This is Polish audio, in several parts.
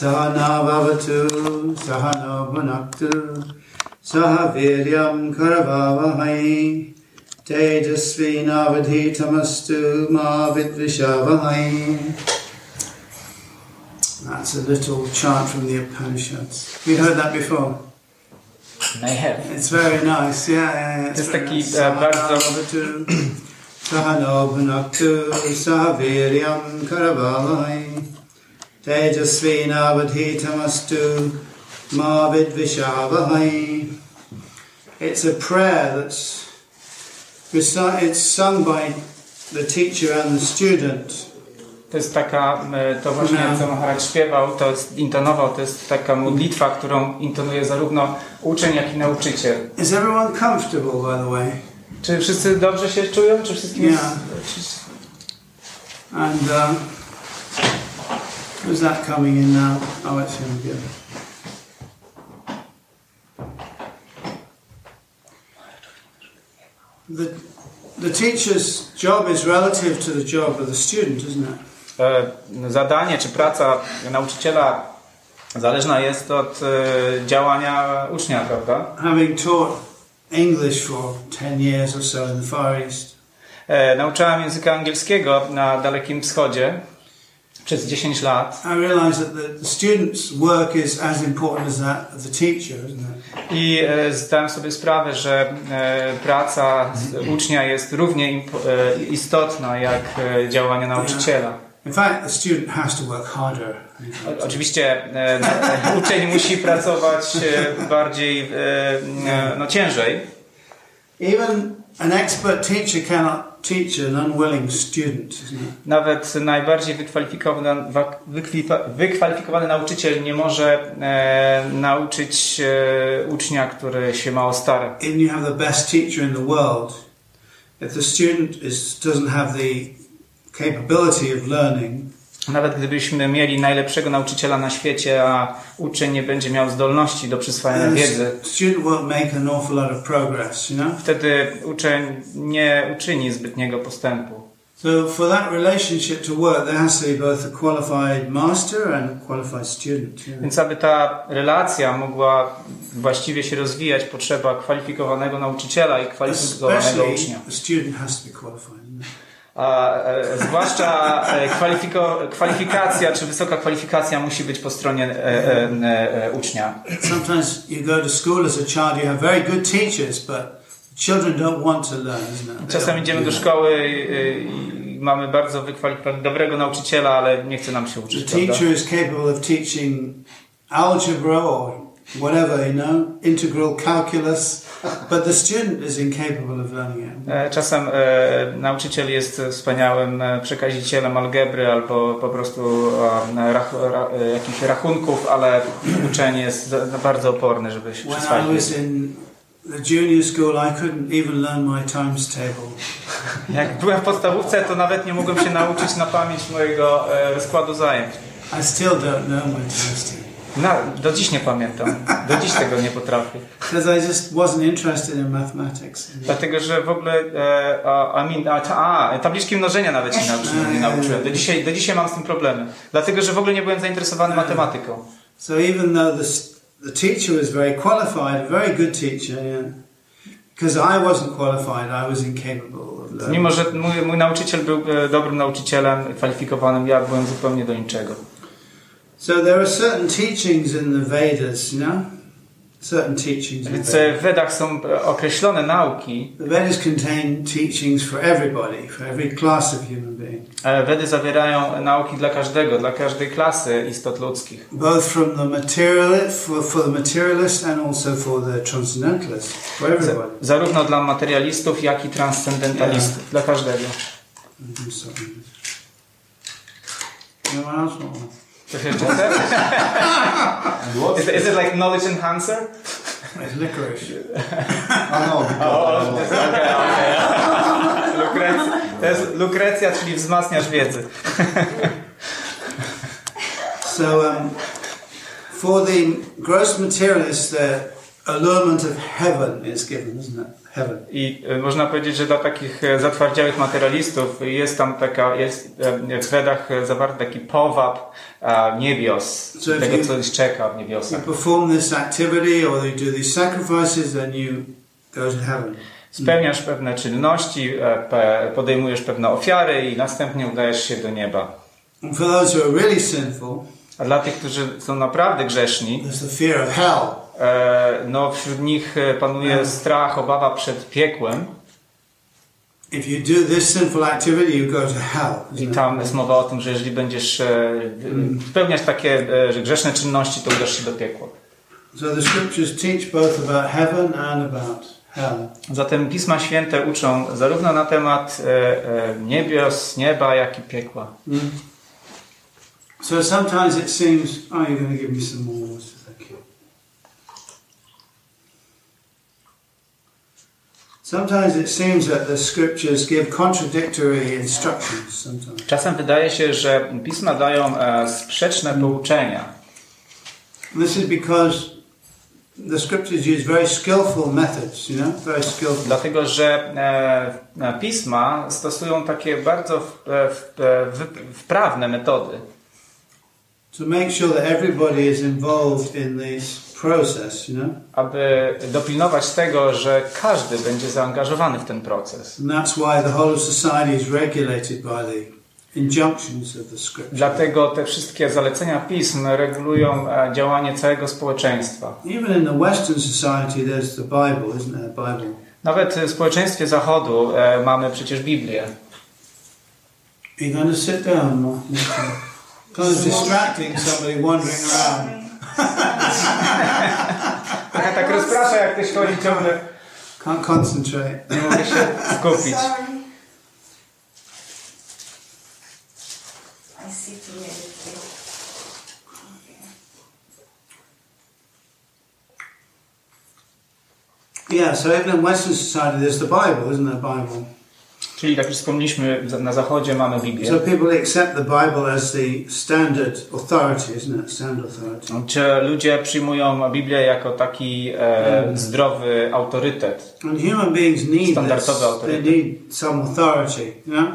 Sahana bhavatu, sahana bhunaktu, saha viryam karavavahai, tejasvinavadhitamastu ma vidvishavahai. That's a little chant from the Upanishads. You heard that before? May have. It's very nice, yeah, yeah, yeah. To jest very taki, nice. e, bardzo- Sahanavatu, Sahano bhunaktu, sahaviryam karavavahai, tejasvinavadhitamastu ma vidvishavahai. It's a prayer that's it's sung by the teacher and the student. To jest taka, e, to właśnie No. co Maharaj śpiewał, to jest intonował, to jest taka modlitwa, którą intonuje zarówno uczeń, jak i nauczyciel. Is everyone comfortable, by the way? Czy wszyscy dobrze się czują? Czy wszystkim jest... czy- And um, who's that coming in now? Oh, it's him again. The, the teacher's job is relative to the job of the student, isn't it? E, Zadanie czy praca nauczyciela zależna jest od e, działania ucznia, prawda? Having taught English for 10 years or so in the Far East, E, Nauczałem języka angielskiego na Dalekim Wschodzie przez 10 lat I realize that the, student's work is as important as that of the teacher, isn't it? i e, zdałem sobie sprawę, że e, praca ucznia jest równie imp- e, istotna jak działanie nauczyciela. In fact, the student has to work harder. O- Oczywiście e, uczeń musi pracować bardziej, no ciężej. Even an expert teacher cannot teach an unwilling student, isn't it? Nawet najbardziej wykwalifikowany, wykwalifikowany nauczyciel nie może e, nauczyć e, ucznia, który się mało stara. Even you have the best teacher in the world, if the student is, doesn't have the capability of learning, Nawet gdybyśmy mieli najlepszego nauczyciela na świecie, a uczeń nie będzie miał zdolności do przyswajania wiedzy, progress, you know? wtedy uczeń nie uczyni zbytniego postępu. So for that relationship to work, there has to be both a qualified master and a qualified student. You know? Więc aby ta relacja mogła właściwie się rozwijać, potrzeba kwalifikowanego nauczyciela i kwalifikowanego Especially ucznia. the student has to be qualified. A, e, zwłaszcza e, kwalifiko, kwalifikacja czy wysoka kwalifikacja musi być po stronie e, e, e, e, ucznia. Sometimes you go to school as a child, you have very good teachers, but children don't want to learn, Czasem idziemy do szkoły i, i mamy bardzo wykwalifikowanego, dobrego nauczyciela, ale nie chce nam się The uczyć. Prawda? teacher is capable of teaching algebra or whatever, you know, integral calculus, but the student is incapable of learning it. E, Czasem e, nauczyciel jest wspaniałym e, przekazicielem algebry albo po prostu e, rach, ra, e, jakichś rachunków, ale uczeń jest bardzo oporny, żeby się When I was in the junior school, I couldn't even learn my times table. Jak byłem w podstawówce, to nawet nie mogłem się nauczyć na pamięć mojego e, rozkładu zajęć. I still don't know my times table Na, do dziś nie pamiętam. Do dziś tego nie potrafię. because I just wasn't interested in mathematics. Dlatego, że w ogóle e, a, I mean, a, a, tabliczki mnożenia nawet się nauczyłem, nie nauczyłem. Do dzisiaj, do dzisiaj mam z tym problemy. Dlatego, że w ogóle nie byłem zainteresowany matematyką. So even though the, the teacher was very qualified, a very good teacher, yeah, because I wasn't qualified, I was incapable of learning. Mimo, że mój, mój nauczyciel był e, dobrym nauczycielem, kwalifikowanym, ja byłem zupełnie do niczego. So there are certain teachings in the Vedas, you know, certain teachings. In the Więc Vedas. w Wedach są e, określone nauki. The Vedas contain teachings for everybody, for every class of human being, E, Wedy zawierają nauki dla każdego, dla każdej klasy istot ludzkich. both from the materialist, for, for the materialist, and also for the transcendentalist, for everybody. zarówno dla materialistów, jak i transcendentalistów. Dla każdego. I'm sorry. Anyone else want one? Coś jeszcze chcesz? Is, it- is it like knowledge enhancer? It's licorice. A no, O, to jest, okej, okej. Lukrecja, to jest lukrecja, czyli wzmacniasz wiedzy. So, um, for the gross materialist, the allurement of heaven is given, isn't it? Heaven. I e, można powiedzieć, że dla takich e, zatwardziałych materialistów jest tam taka, jest e, w Wedach zawarty taki powab niebios, So tego you- co ich czeka w You niebiosach. perform this activity or you do these sacrifices, then you go to heaven. Spełniasz pewne czynności, podejmujesz pewne ofiary i następnie udajesz się do nieba. A dla tych, którzy są naprawdę grzeszni, e, no wśród nich e, panuje strach, obawa przed piekłem. I tam jest mowa o tym, że jeżeli będziesz e, spełniać takie że grzeszne czynności, to udasz się do piekła. Zatem Pisma Święte uczą zarówno na temat niebios, nieba, jak i piekła. So sometimes it seems, oh, you're going to give me some more words. Thank you. Sometimes it seems that the scriptures give contradictory instructions. Sometimes. Czasem wydaje się, że Pisma dają e, sprzeczne pouczenia. This is because the scriptures use very skillful methods, you know, very skillful. Dlatego, że e, Pisma stosują takie bardzo w, e, w, e, wy- wprawne metody, To make sure that everybody is involved in this process, you know. aby dopilnować tego, że każdy będzie zaangażowany w ten proces. And that's why the whole of society is regulated by the injunctions of the scripture. Dlatego te wszystkie zalecenia pism regulują e, działanie całego społeczeństwa. Even in the Western society, there's the Bible, isn't there? Bible. Nawet w społeczeństwie Zachodu e, mamy przecież Biblię. You're going to sit down. Kind of distracting somebody wandering around. Trochę tak rozprasza, jak ktoś chodzi ciągle. Can't concentrate. Nie mogę się skupić. Sorry. I see too many things. Yeah, so even in Western society, there's the Bible, isn't there? Bible. Czyli tak jak już wspomnieliśmy, na Zachodzie mamy Biblię. So people accept the Bible as the standard authority, isn't it? Standard authority. Czy ludzie przyjmują Biblię jako taki e, zdrowy autorytet? And human beings need this. Standardowy They autorytet. need some authority, you know?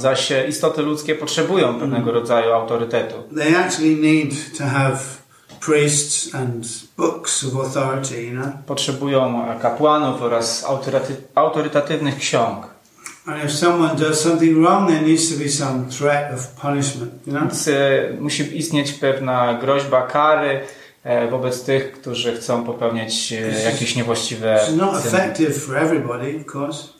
Zaś e, istoty ludzkie potrzebują pewnego rodzaju autorytetu. They actually need to have priests and books of authority, you know? Potrzebują kapłanów oraz autorytatywnych ksiąg. And if someone does something wrong, there needs to be some threat of punishment, you know? Więc e, musi istnieć pewna groźba kary e, wobec tych, którzy chcą popełniać e, jakieś niewłaściwe czyny.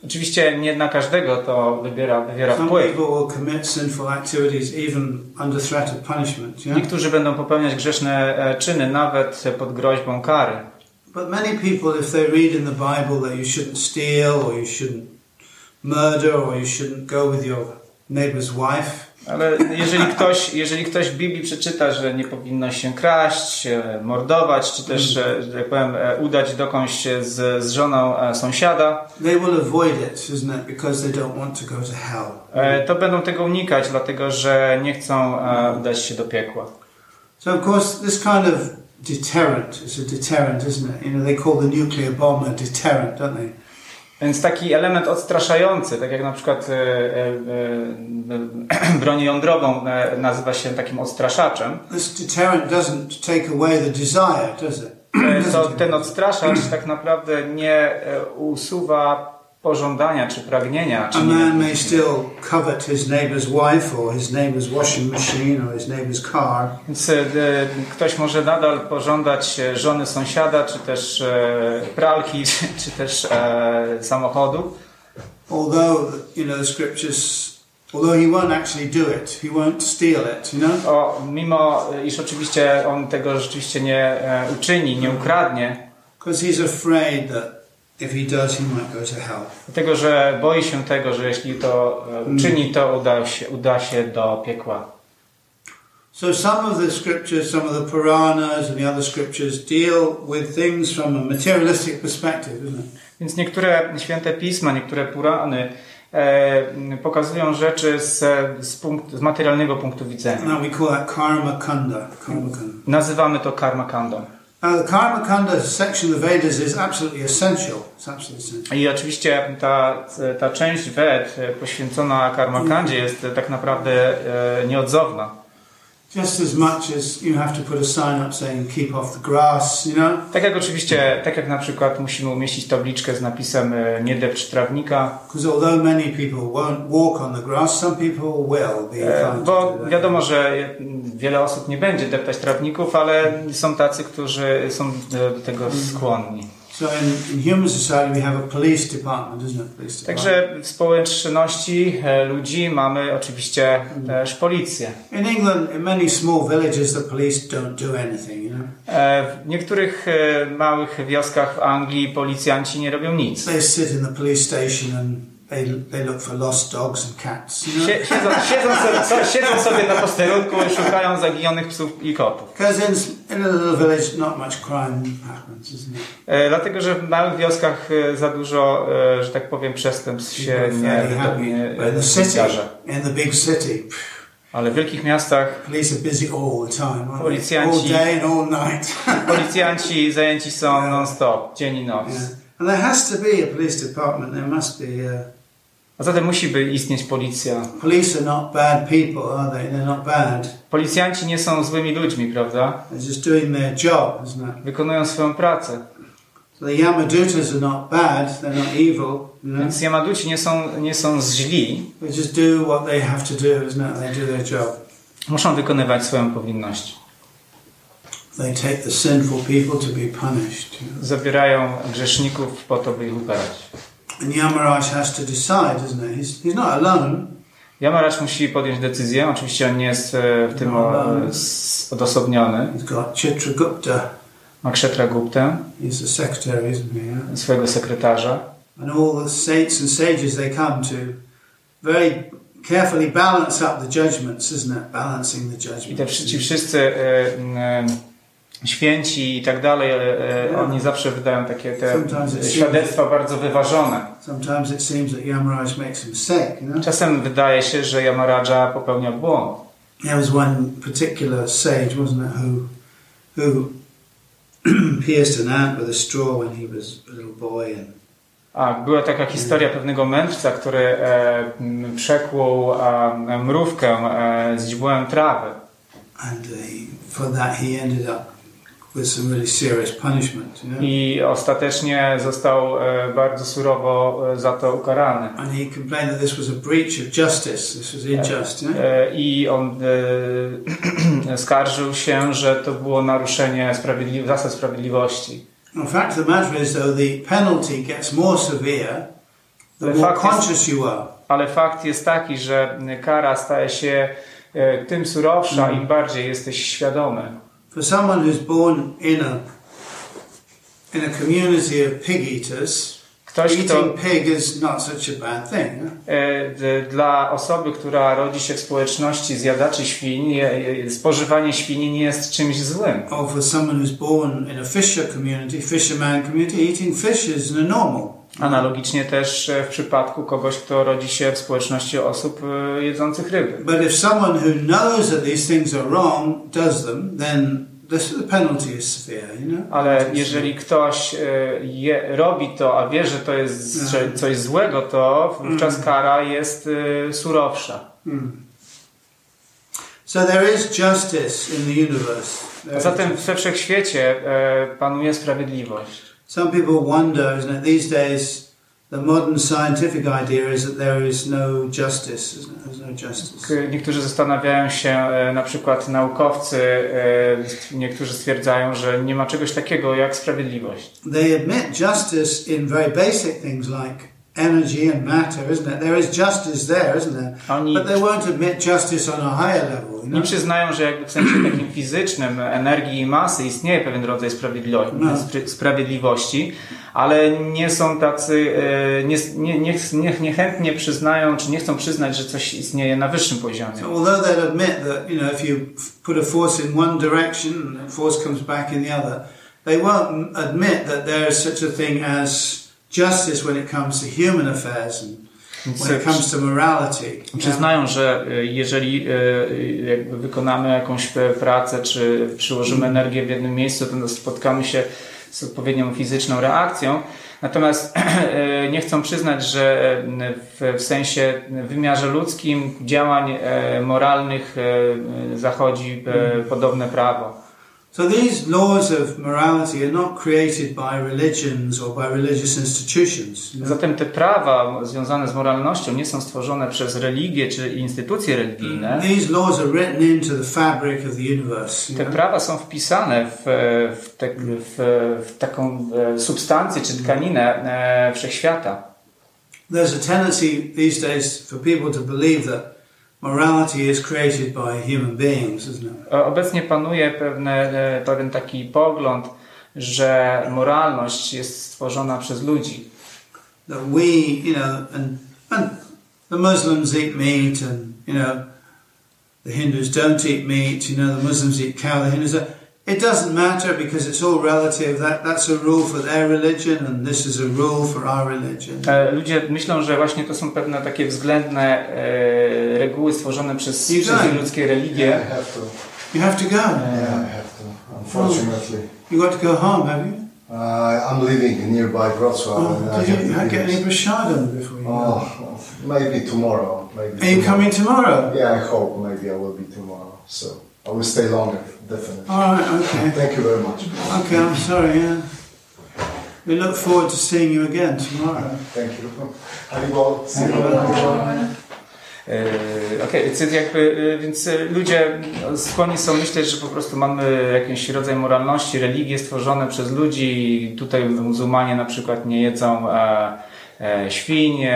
Oczywiście nie na każdego to wybiera, wywiera Some wpływ. people will commit sinful activities even under threat of punishment, you know? Niektórzy będą popełniać grzeszne czyny nawet pod groźbą kary. But many people, if they read in the Bible that you shouldn't steal or you shouldn't murder or you shouldn't go with your neighbor's wife, Ale jeżeli ktoś, jeżeli ktoś w Biblii przeczyta, że nie powinno się kraść, mordować, czy też, tak powiem, e, udać dokądś z, z żoną e, sąsiada, they will avoid it, isn't it? Because they don't want to go to hell. e, to będą tego unikać, dlatego że nie chcą udać się do piekła. So, of course, this kind of deterrent is a deterrent, isn't it? You know, they call the nuclear bomb a deterrent, don't they? Więc taki element odstraszający, tak jak na przykład e, e, e, broń jądrową e, nazywa się takim odstraszaczem, This deterrent doesn't take away the desire, does it? e, to ten odstraszacz tak naprawdę nie usuwa pożądania czy pragnienia. A Czy nie, man may still covet his neighbour's wife or his neighbour's washing machine or his neighbour's car. Więc e, ktoś może nadal pożądać e, żony sąsiada, czy też e, pralki, czy, czy też e, samochodu. Although, you know, the scriptures, although he won't actually do it, he won't steal it, you know? O, mimo e, iż oczywiście on tego rzeczywiście nie e, uczyni, nie ukradnie, Because he's afraid that if he does, he might go to hell. dlatego że boi się tego, że jeśli to e, uczyni, to uda się, uda się do piekła. So some of the scriptures, some of the Puranas and the other scriptures deal with things from a materialistic perspective, isn't it? Więc niektóre święte pisma, niektóre Purany e, pokazują rzeczy z, z, punkt, z materialnego punktu widzenia. Now we call that karma kanda. Karma kanda. Nazywamy to karma kandą. Uh, the Karma Kanda section of the Vedas is absolutely essential. It's absolutely essential. I oczywiście ta, ta część Ved poświęcona karmakandzie jest tak naprawdę e, nieodzowna. Just as much as you have to put a sign up saying keep off the grass, you know. Tak jak oczywiście, tak jak na przykład musimy umieścić tabliczkę z napisem e, nie depcz trawnika, Because although many people won't walk on the grass, some people will be e, bo wiadomo, że wiele osób nie będzie deptać trawników, ale są tacy, którzy są do tego skłonni. So in, in human society we have a police department, isn't it? Police department. Także w społeczności e, ludzi mamy oczywiście też policję. In England, in many small villages, the police don't do anything, you know. E, W niektórych e, małych wioskach w Anglii policjanci nie robią nic. They sit in the police station and they, they look for lost dogs and cats, you know. Sie- Siedzą, siedzą, sobie, so- siedzą sobie na posterunku i szukają zaginionych psów i kotów. Because in, in a little village, not much crime happens, isn't it? E, Dlatego, że w małych wioskach e, za dużo, e, że tak powiem, przestępstw się People nie, zdarza. in the big city, Ale w wielkich miastach? Policjanci- policjanci zajęci są non-stop, dzień i noc. yeah. And there has to be a police department. There must be. Uh, A zatem musi by istnieć policja. police are not bad people, are they? They're not bad. Policjanci nie są złymi ludźmi, prawda? They're just doing their job, isn't it? Wykonują swoją pracę. So the Yamadutas are not bad. They're not evil. You know? Więc Yamaduci nie są, nie są źli, They just do what they have to do, isn't it? They do their job. muszą wykonywać swoją powinność. They take the sinful people to be punished. Zabierają grzeszników po to, by ich ukarać. And Yamaraj has to decide, isn't? He's, he's not alone. Yamaraj musi podjąć decyzję. Oczywiście on nie jest e, w tym odosobniony. He's got Chitragupta. Ma Kshetra Guptę, He's the secretary, isn't he? Yeah? swojego sekretarza. And all the saints and sages they come to very carefully balance up the judgments, isn't it? Balancing the I te judgments. ci wszyscy e, e, święci i tak dalej, e, e, oni zawsze wydają takie te świadectwa bardzo wyważone. Czasem wydaje się, że Yamaraja popełnia błąd. There was one particular sage, wasn't it, who who pierced an ant with a straw when he was a little boy, and A, była taka historia pewnego mędrca, który e, przekłuł a, mrówkę e, z źdźbłem trawy. and uh, for that he ended up with some really serious punishment, you know. I ostatecznie został e, bardzo surowo e, za to ukarany. And he complained that this was a breach of justice. This was unjust, you know. E, I on e, skarżył się, że to było naruszenie sprawiedli- zasad sprawiedliwości. The fact of the matter is, though, the penalty gets more severe the The more conscious you are. Ale fakt jest taki, że kara staje się e, tym surowsza, im bardziej jesteś świadomy. For someone who's born in a in a community of pig eaters, Ktoś, kto, eating pig is not such a bad thing. E, dla osoby, która rodzi się w społeczności zjadaczy świń, spożywanie świni nie jest czymś złym. Or for someone who's born in a fisher community, fisherman community, eating fish is normal. Analogicznie też e, w przypadku kogoś, kto rodzi się w społeczności osób e, jedzących ryby. But if someone who knows that these things are wrong does them, then this, the penalty is severe. You know. Ale jeżeli ktoś e, je, robi to, a wie, że to jest że coś złego, to wówczas kara jest surowsza. So there is justice in the universe. There A is zatem we wszechświecie panuje sprawiedliwość. Some people wonder, isn't it? These days, the modern scientific idea is that there is no justice? There's no justice. Niektórzy zastanawiają się, e, na przykład naukowcy, e, niektórzy stwierdzają, że nie ma czegoś takiego jak sprawiedliwość. They admit justice in very basic things like energy and matter, isn't it? There is justice there, isn't there? Oni But they won't admit justice on a higher level, you nie przyznają, że jakby w sensie takim fizycznym energii i masy istnieje pewien rodzaj sprawiedliwości, No. sprawiedliwości ale nie są tacy, e, nie, nie, nie, nie, niechętnie przyznają, czy nie chcą przyznać, że coś istnieje na wyższym poziomie. So although they'll admit that, you know, if you f- put a force in one direction and the force comes back in the other, they won't m- admit that there is such a thing as justice when it comes to human affairs. And when it comes to morality. Przyznają, że e, jeżeli e, jakby wykonamy jakąś pracę, czy przyłożymy energię w jednym miejscu, to spotkamy się z odpowiednią fizyczną reakcją. Natomiast e, nie chcą przyznać, że w, w sensie wymiarze ludzkim działań moralnych zachodzi e, podobne prawo. So these laws of morality are not created by religions or by religious institutions. Zatem te prawa związane z moralnością nie są stworzone przez religie czy instytucje religijne. These laws are written into the fabric of the universe. Te prawa są wpisane w, w, te, w, w taką e, substancję czy tkaninę e, wszechświata. There's a tendency these days for people to believe that morality is created by human beings, isn't it? Obecnie panuje pewne, pewien taki pogląd, że moralność jest stworzona przez ludzi. That we, you know, and, and the Muslims eat meat, and you know, the Hindus don't eat meat. You know, the Muslims eat cow. The Hindus. It doesn't matter because it's all relative. That that's a rule for their religion, and this is a rule for our religion. E, Ludzie myślą, że właśnie to są pewne takie względne e, reguły stworzone przez, I przez ludzkie Yeah, religie. I have to. You have to go. Yeah, I have to. Unfortunately, You got to go home, have you? uh, I'm living nearby Wrocław. Oh, I did have you get leave. any prashadam before you go? Oh, maybe tomorrow. Maybe. Are you tomorrow. coming tomorrow? Yeah, I hope maybe I will be tomorrow. So I will stay longer, definitely. All right. Okay. Thank you very much. Okay. I'm sorry. Yeah. We look forward to seeing you again tomorrow. Thank you. Haribol. See you. E, Okej, więc jakby, e, więc e, ludzie skłonni są myśleć, że po prostu mamy jakiś rodzaj moralności, religie stworzone przez ludzi i tutaj muzułmanie na przykład nie jedzą e, świń, e,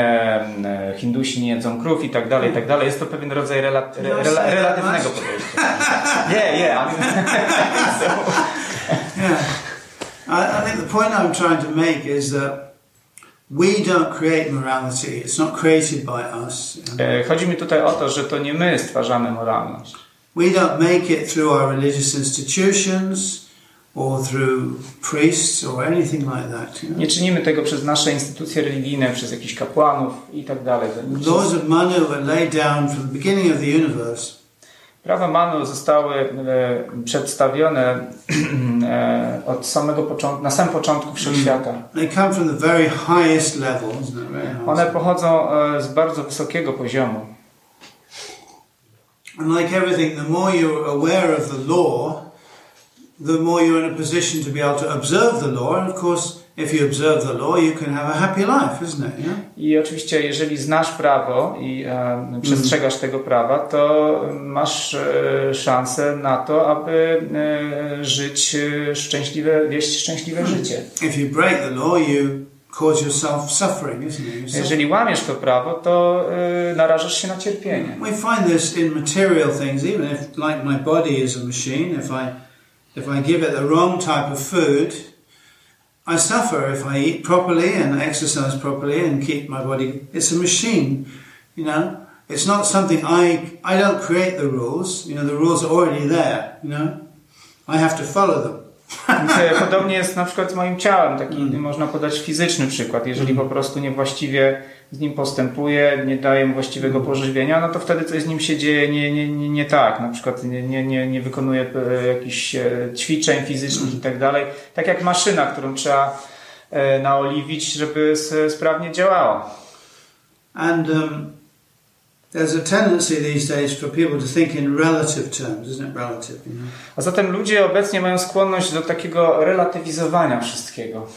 e, Hindusi nie jedzą krów i tak dalej, i tak dalej. Jest to pewien rodzaj rela, re, rela, relatywnego podejścia. Nie, nie, ale Yeah. I, I think the point I'm trying to make is that we don't create morality. It's not created by us. E, Chodzi mi tutaj o to, że to nie my stwarzamy moralność. We don't make it through our religious institutions Nie czynimy tego przez nasze instytucje religijne, przez jakichś kapłanów i tak dalej. Prawa Manu zostały e, przedstawione e, od samego początku, na samym początku wszechświata. Very high. One pochodzą e, z bardzo wysokiego poziomu. And like everything, the more you're aware of the law, the more you're in a position to be able to observe the law. And of course, if you observe the law, you can have a happy life, isn't it? Yeah? I oczywiście, jeżeli znasz prawo i e, przestrzegasz tego prawa, to masz e, szansę na to, aby e, żyć e, szczęśliwe, wieść szczęśliwe życie. If you break the law, you cause yourself suffering, isn't it? You suffer. Jeżeli łamiesz to prawo, to e, narażasz się na cierpienie. We find this in material things, even if, like my body is a machine, if I, if I give it the wrong type of food, I suffer. If I eat properly and exercise properly and keep my body, it's a machine, you know. It's not something I, I don't create the rules, you know, the rules are already there, you know. I have to follow them. Podobnie jest na przykład z moim ciałem, taki mm. można podać fizyczny przykład. Jeżeli mm. po prostu niewłaściwie z nim postępuję, nie daję mu właściwego pożywienia, no to wtedy coś z nim się dzieje nie, nie, nie, nie tak. Na przykład nie, nie, nie, nie wykonuję e, jakichś e, ćwiczeń fizycznych i tak dalej. Tak jak maszyna, którą trzeba e, naoliwić, żeby sprawnie działała. And um, a zatem ludzie obecnie mają skłonność do takiego relatywizowania wszystkiego.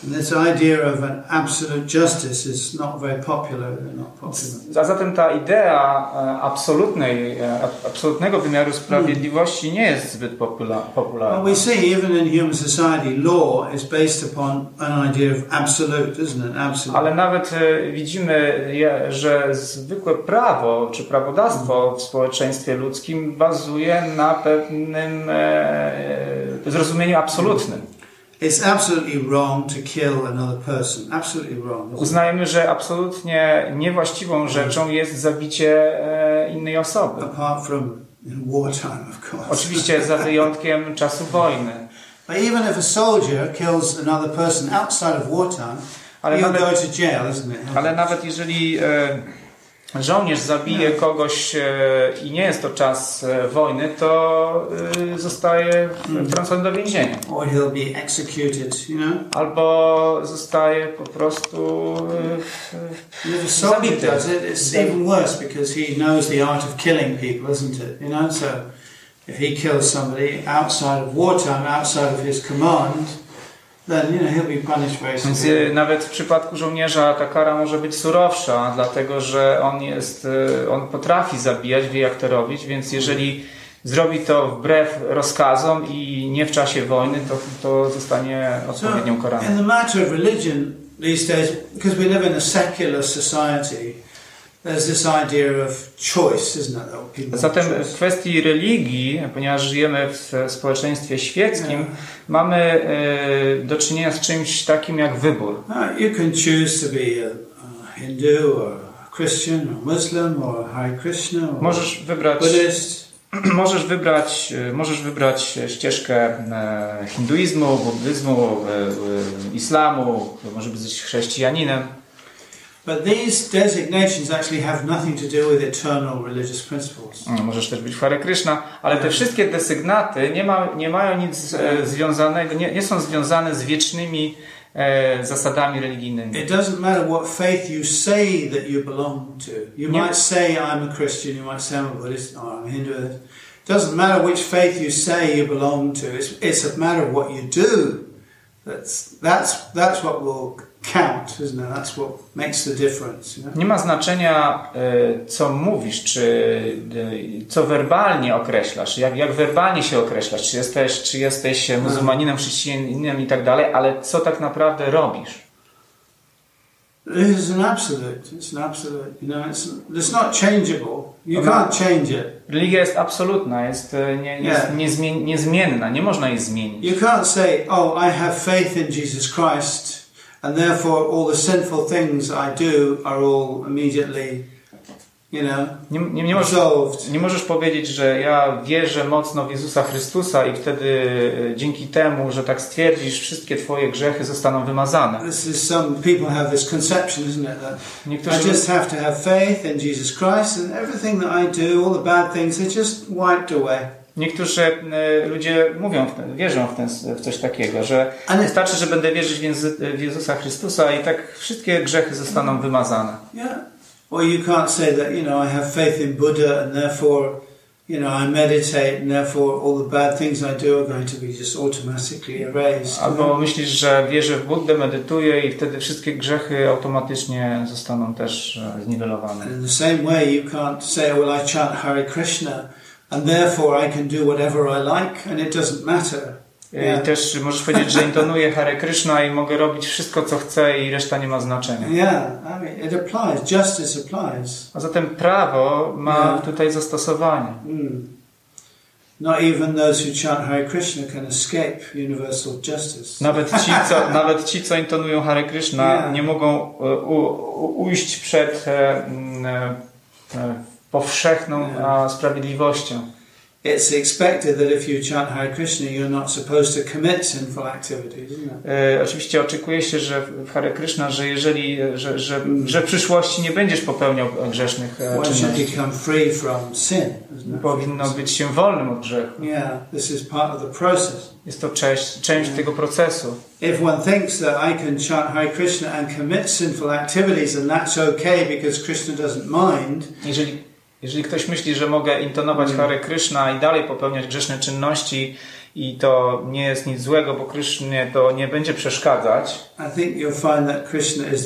A zatem ta idea e, absolutnej, e, ab- absolutnego wymiaru sprawiedliwości nie jest zbyt Well, popularna. we see even in human society, law is based upon an idea of absolute, isn't it? Absolute. Ale nawet e, widzimy, że zwykłe prawo czy prawodawstwo w społeczeństwie ludzkim bazuje na pewnym e, zrozumieniu absolutnym. It's absolutely wrong to kill another person. Absolutely wrong. Uznajemy, że absolutnie niewłaściwą rzeczą jest zabicie e, innej osoby. Apart from wartime, of course. Oczywiście za wyjątkiem czasu wojny. But even if a soldier kills another person outside of wartime, Ale he'll nawet- go to jail, isn't it? Ale nawet jeżeli e, żołnierz zabije kogoś e, i nie jest to czas e, wojny, to e, zostaje wtrącony do więzienia. or he'll be executed, you know. Albo zostaje po prostu zabity. does it, it's even worse because he knows the art of killing people, isn't it? You know, so if he kills somebody outside of wartime, outside of his command, Więc e, nawet w przypadku żołnierza ta kara może być surowsza, dlatego że on jest, e, on potrafi zabijać, wie jak to robić, więc jeżeli zrobi to wbrew rozkazom i nie w czasie wojny, to, to zostanie odpowiednią So, karany. in the matter of religion these days, because we live in a secular society, Zatem w kwestii religii, ponieważ żyjemy w społeczeństwie świeckim, mamy e, do czynienia z czymś takim jak wybór. Uh, you can choose to be a, Hindu or a Christian or Muslim or Hare Krishna or Możesz wybrać, Buddhist. możesz wybrać, e, możesz wybrać ścieżkę e, hinduizmu, buddyzmu, islamu, może być chrześcijaninem. But these designations actually have nothing to do with eternal religious principles. Mm, Możesz też być Hare Krishna, ale te wszystkie desygnaty nie, ma, nie mają nic e, związanego, nie, nie są związane z wiecznymi e, zasadami religijnymi. It doesn't matter what faith you say that you belong to. You Yeah. might say I'm a Christian, you might say I'm a Buddhist, or I'm a Hindu. It doesn't matter which faith you say you belong to. It's, it's a matter of what you do. That's, that's, that's what will count, isn't it? That's what makes the difference. You know? Nie ma znaczenia, e, co mówisz, czy e, co werbalnie określasz, jak, jak werbalnie się określasz, czy jesteś, czy jesteś muzułmaninem, chrześcijaninem i tak dalej, ale co tak naprawdę robisz. It is an absolute. It's an absolute. You know, it's, it's not changeable. You Okay. can't change it. Religia jest absolutna, jest, e, nie, jest Nie. niezmien, niezmienna, nie można jej zmienić. You can't say, "Oh, I have faith in Jesus Christ, and therefore all the sinful things I do are all immediately, you know, Nie, nie, nie, możesz, absolved." nie możesz powiedzieć, że ja wierzę mocno w Jezusa Chrystusa i wtedy e, dzięki temu, że tak stwierdzisz, wszystkie twoje grzechy zostaną wymazane. This is some people have this conception, isn't it? That Niektórzy, I just have to have faith in Jesus Christ, and everything that I do, all the bad things, they're just wiped away. Niektórzy e, ludzie mówią, w ten, wierzą w, ten, w coś takiego, że Ale- wystarczy, że będę wierzyć w, Jezu- w Jezusa Chrystusa i tak wszystkie grzechy zostaną wymazane. Yeah. Or you can't say that, you know, I have faith in Buddha and therefore, you know, I meditate and therefore all the bad things I do are going to be just automatically erased. Albo myślisz, że wierzę w Buddę, medytuję i wtedy wszystkie grzechy automatycznie zostaną też e, zniwelowane. And in the same way, you can't say, oh, well, I chant Hare Krishna and therefore I can do whatever I like and it doesn't matter. I też możesz powiedzieć, że intonuję Hare Krishna i mogę robić wszystko, co chcę i reszta nie ma znaczenia. Yeah, I mean, it applies, justice applies. A zatem prawo ma Nie. tutaj zastosowanie. Mm. Not even those who chant Hare Krishna can escape universal justice. Nawet ci, co, nawet ci, co intonują Hare Krishna, Nie. nie mogą e, u, u, ujść przed e, m, e, e, powszechną a, sprawiedliwością. It's expected that if you chant Hare Krishna, you're not supposed to commit sinful activities? E, oczywiście oczekuje się, że w Hare Krishna, że jeżeli, że, że, że w przyszłości nie będziesz popełniał grzesznych e, czynności. become free from sin? Powinno być się wolnym od grzechu. Yeah, this is part of the process. Jest to część, część tego procesu. If one thinks that I can chant Hare Krishna and commit sinful activities and that's okay because Krishna doesn't mind, Jeżeli, jeżeli ktoś myśli, że mogę intonować Mm. Hare Krishna i dalej popełniać grzeszne czynności i to nie jest nic złego, bo Krishnie to nie będzie przeszkadzać, Krishna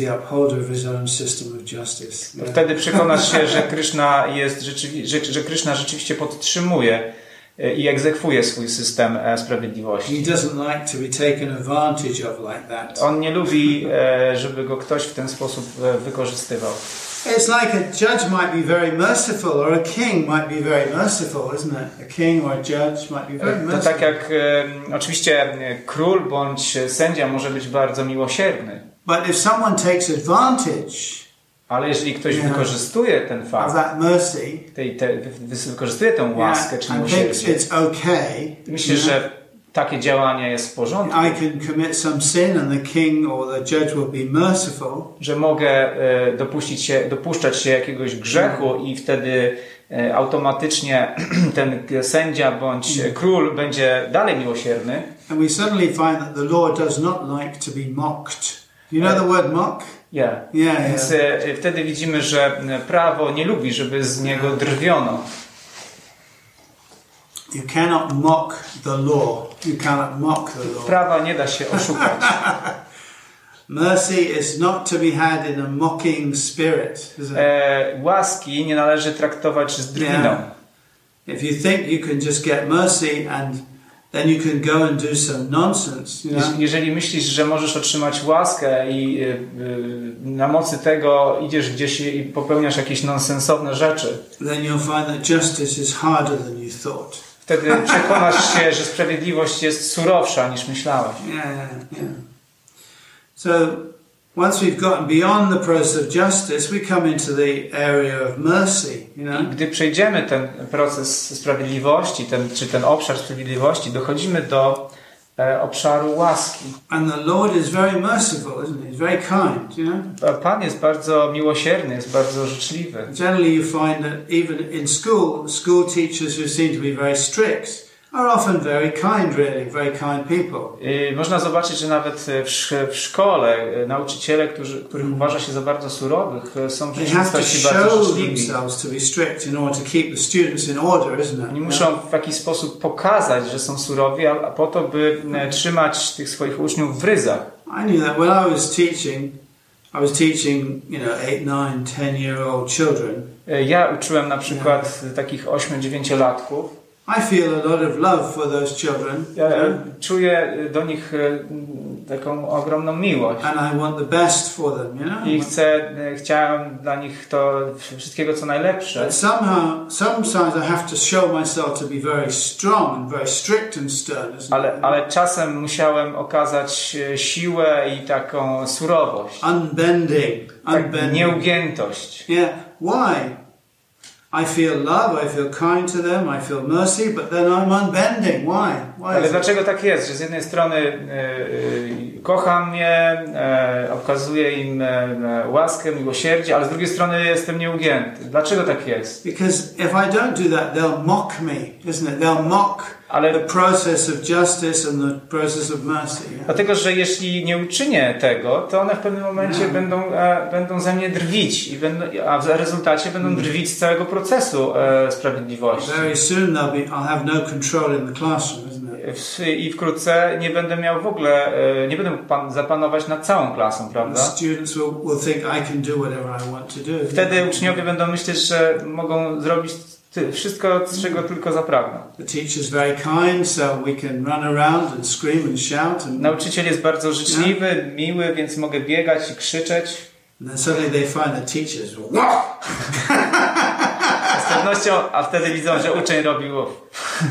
to wtedy przekonasz się, że Krishna jest rzeczywi- że, że Krishna rzeczywiście podtrzymuje e, i egzekwuje swój system e, sprawiedliwości. On nie lubi, e, żeby go ktoś w ten sposób wykorzystywał. It's like a judge might be very merciful, or a king might be very merciful, isn't it? A king or a judge might be very To merciful. tak jak e, oczywiście król bądź sędzia może być bardzo miłosierny, But if someone takes advantage ale jeżeli ktoś Nie. wykorzystuje ten of fakt, that mercy tej, te, wy- wykorzystuje tę łaskę yeah, czy miłosierdzie, it's okay, myślę, you know, że takie działanie jest w porządku, że mogę e, dopuścić się, dopuszczać się jakiegoś grzechu i wtedy e, automatycznie ten sędzia bądź król będzie dalej miłosierny. And we suddenly find that the law does not like to be mocked. You know the word mock? Yeah. Yeah, Więc yeah. e, wtedy widzimy, że e, prawo nie lubi, żeby z niego drwiono. You cannot mock the law. You cannot mock the law. Prawa nie da się oszukać. Mercy is not to be had in a mocking spirit? E, łaski nie należy traktować z drwiną. Yeah. If you think you can just get mercy and then you can go and do some nonsense, you know, Jeż- Jeżeli myślisz, że możesz otrzymać łaskę i y, y, na mocy tego idziesz gdzieś i popełniasz jakieś nonsensowne rzeczy, then you'll find that justice is harder than you thought. Wtedy przekonasz się, że sprawiedliwość jest surowsza niż myślałeś. Yeah, yeah. So once we've gotten beyond the process of justice, we come into the area of mercy, you I know. gdy przejdziemy ten proces sprawiedliwości, ten, czy ten obszar sprawiedliwości, dochodzimy do obszaru łaski. And the Lord is very merciful, isn't he? He's very kind, you know. Pan jest bardzo miłosierny, jest bardzo życzliwy. Generally, you find that even in school, school teachers who seem to be very strict are often very kind, really, very kind people. Y, Można zobaczyć, że nawet w, sz- w szkole y, nauczyciele, którzy, których uważa się za bardzo surowych, y, są w rzeczywistości bardzo życzliwi. Oni muszą w jakiś sposób pokazać, że są surowi, a, a po to, by e, trzymać tych swoich uczniów w ryzach. I knew that when I was teaching, I was teaching, you know, eight, nine, ten year old children. E, Ja uczyłem na przykład takich 8-9-latków. I feel a lot of love for those children, Ja e, czuję do nich e, taką ogromną miłość. and I want the best for them, you know. I chcę, e, chciałem dla nich to wszystkiego, co najlepsze. But somehow, sometimes I have to show myself to be very strong and very strict and stern, Ale, ale czasem musiałem okazać siłę i taką surowość. Unbending, Tak, unbending. nieugiętość. Yeah. Why? Ale dlaczego tak jest, że z jednej strony e, e, kocham je, e, okazuję im łaskę, miłosierdzie, ale z drugiej strony jestem nieugięty. Dlaczego tak jest? Because if I don't do that, they'll mock me, isn't it? They'll mock the Ale process of justice and the process of mercy. yeah? dlatego, że jeśli nie uczynię tego, to one w pewnym momencie No. będą, e, będą ze mnie drwić, i będą, a w rezultacie będą drwić z całego procesu e, sprawiedliwości. Very soon they'll be, I'll have no control in the classroom, isn't it? I wkrótce nie będę miał w ogóle, e, nie będę mógł pan, zapanować nad całą klasą, The prawda? students will, will think I can do whatever I want to do. Wtedy uczniowie będą myśleć, że mogą zrobić wszystko, czego tylko zapragną. The teacher's very kind, so we can run around and scream and shout, and, Nauczyciel jest bardzo życzliwy, miły, więc mogę biegać i krzyczeć. and then suddenly they find the teachers. Pewnością, a wtedy widzą, że uczeń robił.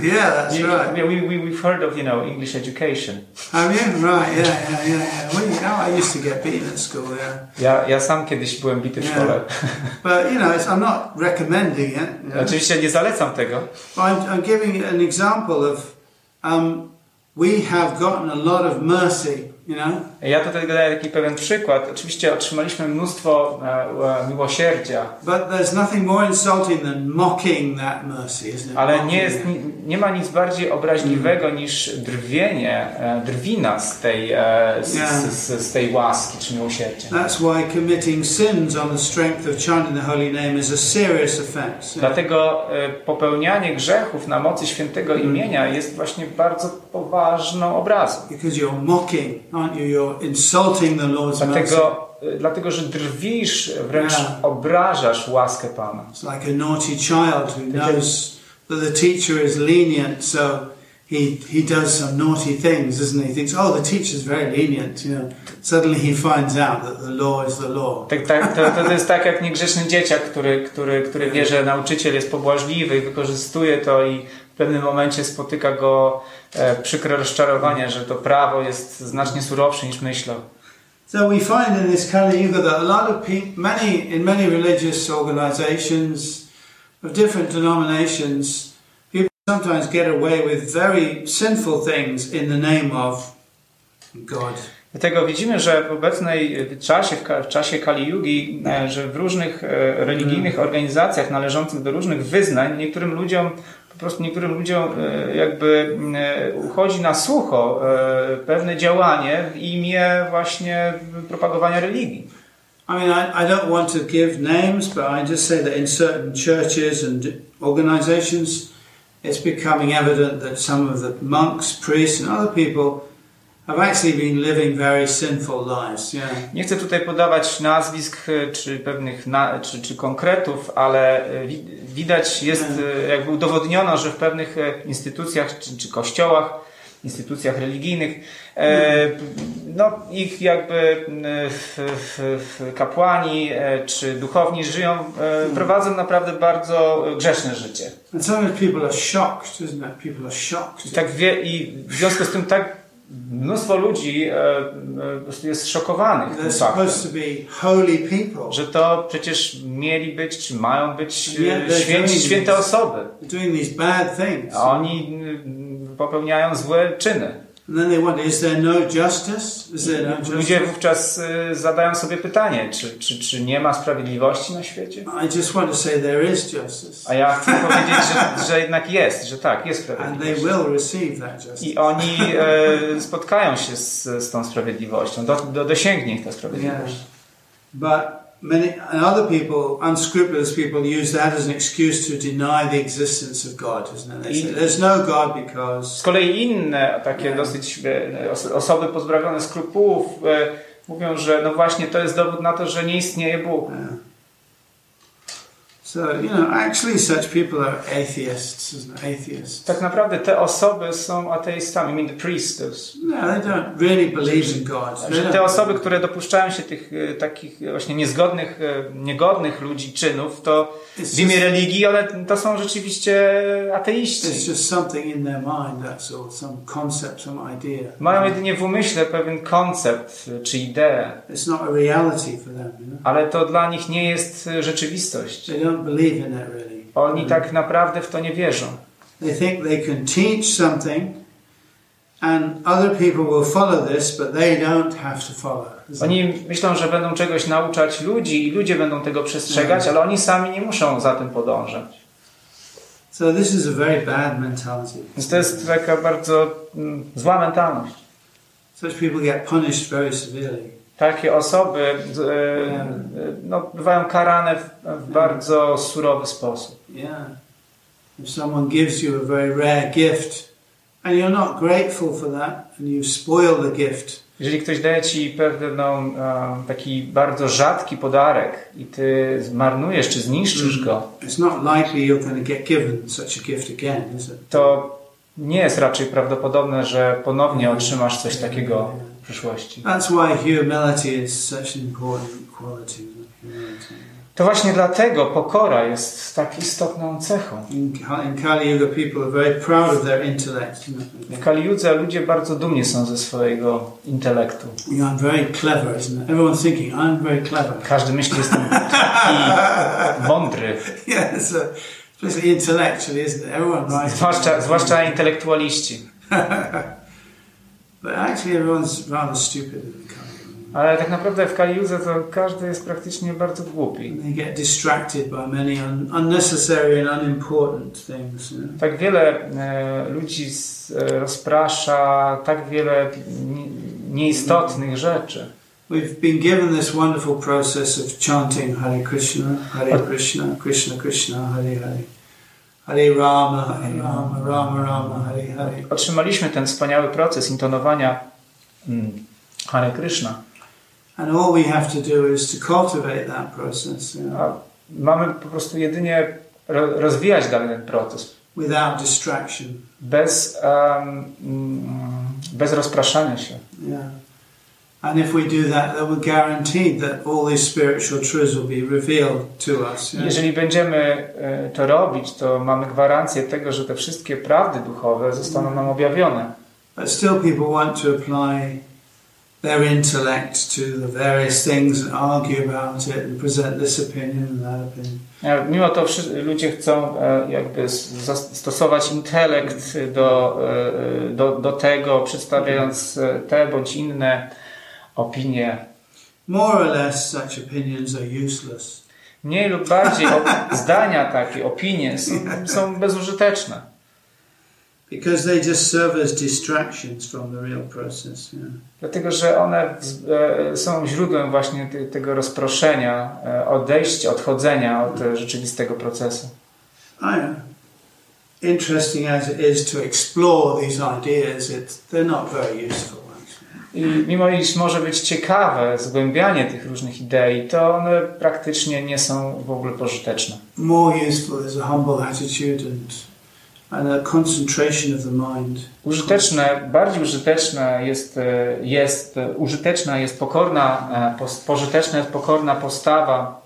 Yeah, that's right. we, we, we've heard of, you know, English education. Have you? Right, yeah, yeah, yeah. Well, you know, I used to get beaten at school, yeah. Ja, ja sam kiedyś byłem bity w Yeah. szkole. But, you know, I'm not recommending it. you know. Oczywiście nie zalecam tego, But I'm, I'm giving an example of um, we have gotten a lot of mercy, you know. Ja tutaj daję taki pewien przykład. Oczywiście otrzymaliśmy mnóstwo e, e, miłosierdzia, But there's nothing more insulting than mocking that mercy, isn't it? ale nie, jest, it. ni- nie ma nic bardziej obraźliwego niż drwienie, e, drwina z tej, e, z, z, z tej łaski czy miłosierdzia. That's why committing sins on the strength of chanting the holy name is a serious. Dlatego e, popełnianie grzechów na mocy świętego imienia jest właśnie bardzo poważną obrazą. Because you're mocking, aren't you? You're insulting the Lord's mercy. Dlatego, e, dlatego że drwisz, wręcz Yeah. obrażasz łaskę Pana. It's like a naughty child who knows that the teacher is lenient, so he, he does some naughty things, he? He thinks, oh, the teacher's very lenient, you know. Suddenly he finds out that the law is the law. Tak, tak, to, to jest tak jak niegrzeczny dzieciak, który, który, który wie, że nauczyciel jest pobłażliwy i wykorzystuje to i w pewnym momencie spotyka go e, przykre rozczarowanie, że to prawo jest znacznie surowsze niż myślał. So we find in this Kali Yuga that a lot of people, many, in many religious organizations of different denominations, people sometimes get away with very sinful things in the name of God. Dlatego widzimy, że w obecnej czasie, w czasie Kali Yugi, e, że w różnych e, religijnych organizacjach należących do różnych wyznań, niektórym ludziom, prostu niektórym ludziom e, jakby e, uchodzi na sucho e, pewne działanie w imię właśnie propagowania religii. I mean, I, I don't want to give names, but I just say that in certain churches and organizations, it's becoming evident that some of the monks, priests, and other people Nie chcę tutaj podawać nazwisk e, czy pewnych na, czy, czy konkretów, ale e, wi- widać jest e, jakby udowodniono, że w pewnych instytucjach czy, czy kościołach, instytucjach religijnych, e, no ich jakby kapłani czy duchowni żyją, e, prowadzą naprawdę bardzo grzeszne życie. I tak wie, i w związku z tym tak mnóstwo ludzi e, e, jest szokowanych tym faktem. że to przecież mieli być, czy mają być e, święci, święte osoby. A oni popełniają złe czyny. No no Ludzie wówczas e, zadają sobie pytanie, czy, czy, czy nie ma sprawiedliwości na świecie? I just want to say there is justice. A ja chcę powiedzieć, że, że jednak jest, że tak, jest And they sprawiedliwość. will receive that justice. I oni e, spotkają się z, z tą sprawiedliwością, do, do, dosięgnie ich ta Yeah. sprawiedliwość. But many and other people, unscrupulous people, use that as an excuse to deny the existence of God, isn't it? They say, There's no God because Z kolei inne takie Nie. dosyć e, os- osoby pozbawione skrupułów e, mówią, że no właśnie to jest dowód na to, że nie istnieje Bóg. Yeah. So you know, actually, such people are atheists, isn't? Atheists. Tak naprawdę te osoby są ateistami, I mean the priests. No, they don't really believe in God. Że te osoby, które dopuszczają się tych e, takich właśnie niezgodnych, e, niegodnych ludzi czynów, to It's w imię religii, one to są rzeczywiście It's ateiści. just something in their mind. That's all. Some concept, some idea. Mają jedynie w umyśle pewien koncept e, czy ideę, It's not a reality for them. You know? ale to dla nich nie jest e, rzeczywistość. They don't believe in it really. Oni tak naprawdę w to nie wierzą. They think they can teach something, and other people will follow this, but they don't have to follow. Oni myślą, że będą czegoś nauczać ludzi i ludzie będą tego przestrzegać, ale oni sami nie muszą za tym podążać. So this is a very bad mentality. Więc to jest taka bardzo mm, zła mentalność. Such people get punished very severely. Takie osoby e, no, bywają karane w, bardzo surowy sposób. Yeah. If someone gives you a very rare gift, and you're not grateful for that, and you spoil the gift, Jeżeli ktoś daje ci pewną e, taki bardzo rzadki podarek i ty zmarnujesz czy zniszczysz go, it's not likely you're going to get given such a gift again, is it? to nie jest raczej prawdopodobne, że ponownie otrzymasz coś takiego przyszłości. That's why humility is such an important quality. To właśnie dlatego pokora jest tak istotną cechą. In, Ka- in Kali Yuga, people are very proud of their intellect. isn't it? W Kali Judze ludzie bardzo dumni są ze swojego intelektu. I'm very clever, isn't it? Everyone's thinking, I'm very clever. Każdy myśli, że jestem taki mądry. yeah, so, especially intellectually, isn't it? Everyone writes. Zwłaszcza, zwłaszcza intelektualiści. But actually, everyone's rather stupid in Kali Yuga. Ale tak naprawdę w Kali Judze to każdy jest praktycznie bardzo głupi. They get distracted by many un- unnecessary and unimportant things. You know? Tak wiele e, ludzi z, e, rozprasza, tak wiele nie, nieistotnych rzeczy. We've been given this wonderful process of chanting Hare Krishna, Hare Krishna, Krishna Krishna, Hare Hare. Hare Rama, Hare Rama, Rama Rama, Hare Hare. Otrzymaliśmy ten wspaniały proces intonowania mm, Hare Krishna. And all we have to do is to cultivate that process you know, A mamy po prostu jedynie ro, rozwijać dalej ten proces. without distraction. Bez, mm, bez rozpraszania się. Yeah. And if we do that, then we're guaranteed that all these spiritual truths will be revealed to us. know. Jeżeli będziemy e, to robić, to mamy gwarancję tego, że te wszystkie prawdy duchowe zostaną nam objawione. But still, people want to apply their intellect to the various things and argue about it and present this opinion and that opinion. E, Mimo to ludzie chcą e, jakby stosować intelekt do, do, do tego, przedstawiając te bądź inne opinie. More or less, such opinions are useless. Mniej lub bardziej zdania takie, opinie s- są bezużyteczne. Because they just serve as distractions from the real process. Yeah. Dlatego, że one e, są źródłem właśnie te- tego rozproszenia, e, odejścia, odchodzenia od e, rzeczywistego procesu. I know. Interesting as it is to explore these ideas, it's, they're not very useful. I mimo iż może być ciekawe zgłębianie tych różnych idei, to one praktycznie nie są w ogóle pożyteczne. More useful is a humble attitude and, and a concentration of the mind. Użyteczne, bardziej użyteczne jest, e, jest e, użyteczna jest pokorna, e, pożyteczna jest pokorna postawa,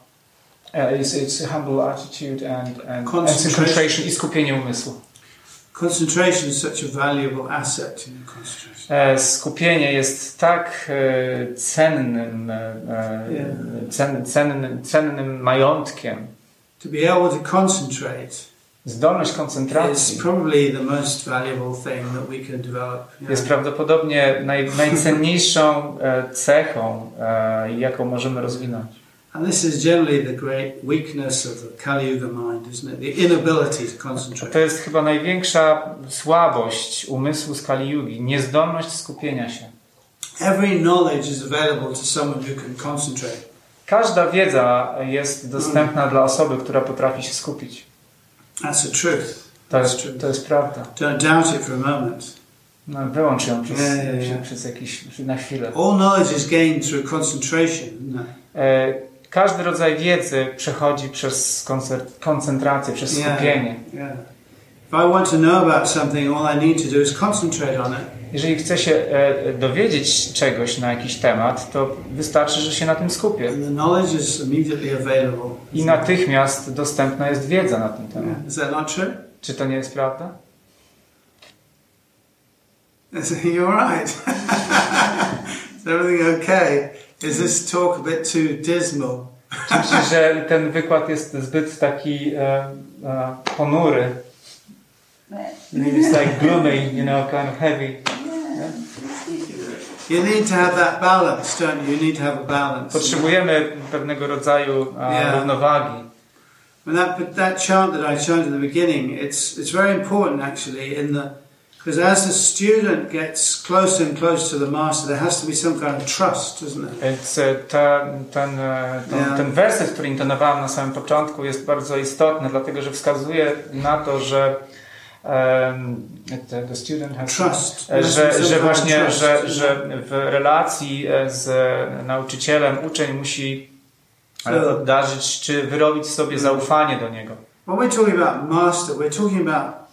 it's, it's humble attitude and, and, and Concentration. concentration i skupienie umysłu. Concentration is such a valuable asset in concentration. E, Skupienie jest tak e, cennym, e, Yeah. cen, cennym, cennym majątkiem. To be able to concentrate Zdolność is koncentracji probably the most valuable thing that we can develop. you jest prawdopodobnie naj, najcenniejszą cechą, jaką możemy rozwinąć. And this is generally the great weakness of the Kali Yuga mind, isn't it? The inability to To concentrate. jest chyba największa słabość umysłu skali yugi, niezdolność skupienia się. Every knowledge is available to someone who can concentrate. Każda wiedza jest dostępna dla osoby, która potrafi się skupić. That's the truth. To jest, to jest prawda. Don't doubt it for a moment. No, wyłącz ją przez, Nie, nie, nie. przez- jakiś, na chwilę. All knowledge is gained through concentration. E, Każdy rodzaj wiedzy przechodzi przez koncentrację, przez skupienie. Yeah. If I want to know about something, all I need to do is concentrate on it. Jeżeli chce się e, dowiedzieć czegoś na jakiś temat, to wystarczy, że się na tym skupię. I natychmiast dostępna jest wiedza na ten temat. Czy to nie jest prawda? You're right. is everything okay? Is this talk a bit too dismal? Czy myślisz, że ten wykład jest zbyt taki e, e, ponury? It's like gloomy, you know, kind of heavy. You need to have that balance, don't you? You need to have a balance. Potrzebujemy pewnego rodzaju e, Yeah. równowagi. And that that chant that I chanted at the beginning, it's it's very important actually in the because as the student gets closer and closer to the master, there has to be some kind of trust, isn't it? Więc e, ta, ten, e, ten, Yeah. ten werset, który intonowałem na samym początku jest bardzo istotny, dlatego że wskazuje na to, że um, the, student has Trust. E, to że, że właśnie, trust, że, że w relacji z nauczycielem uczeń musi So- obdarzyć czy wyrobić sobie zaufanie do niego. When we're talking about master, we're talking about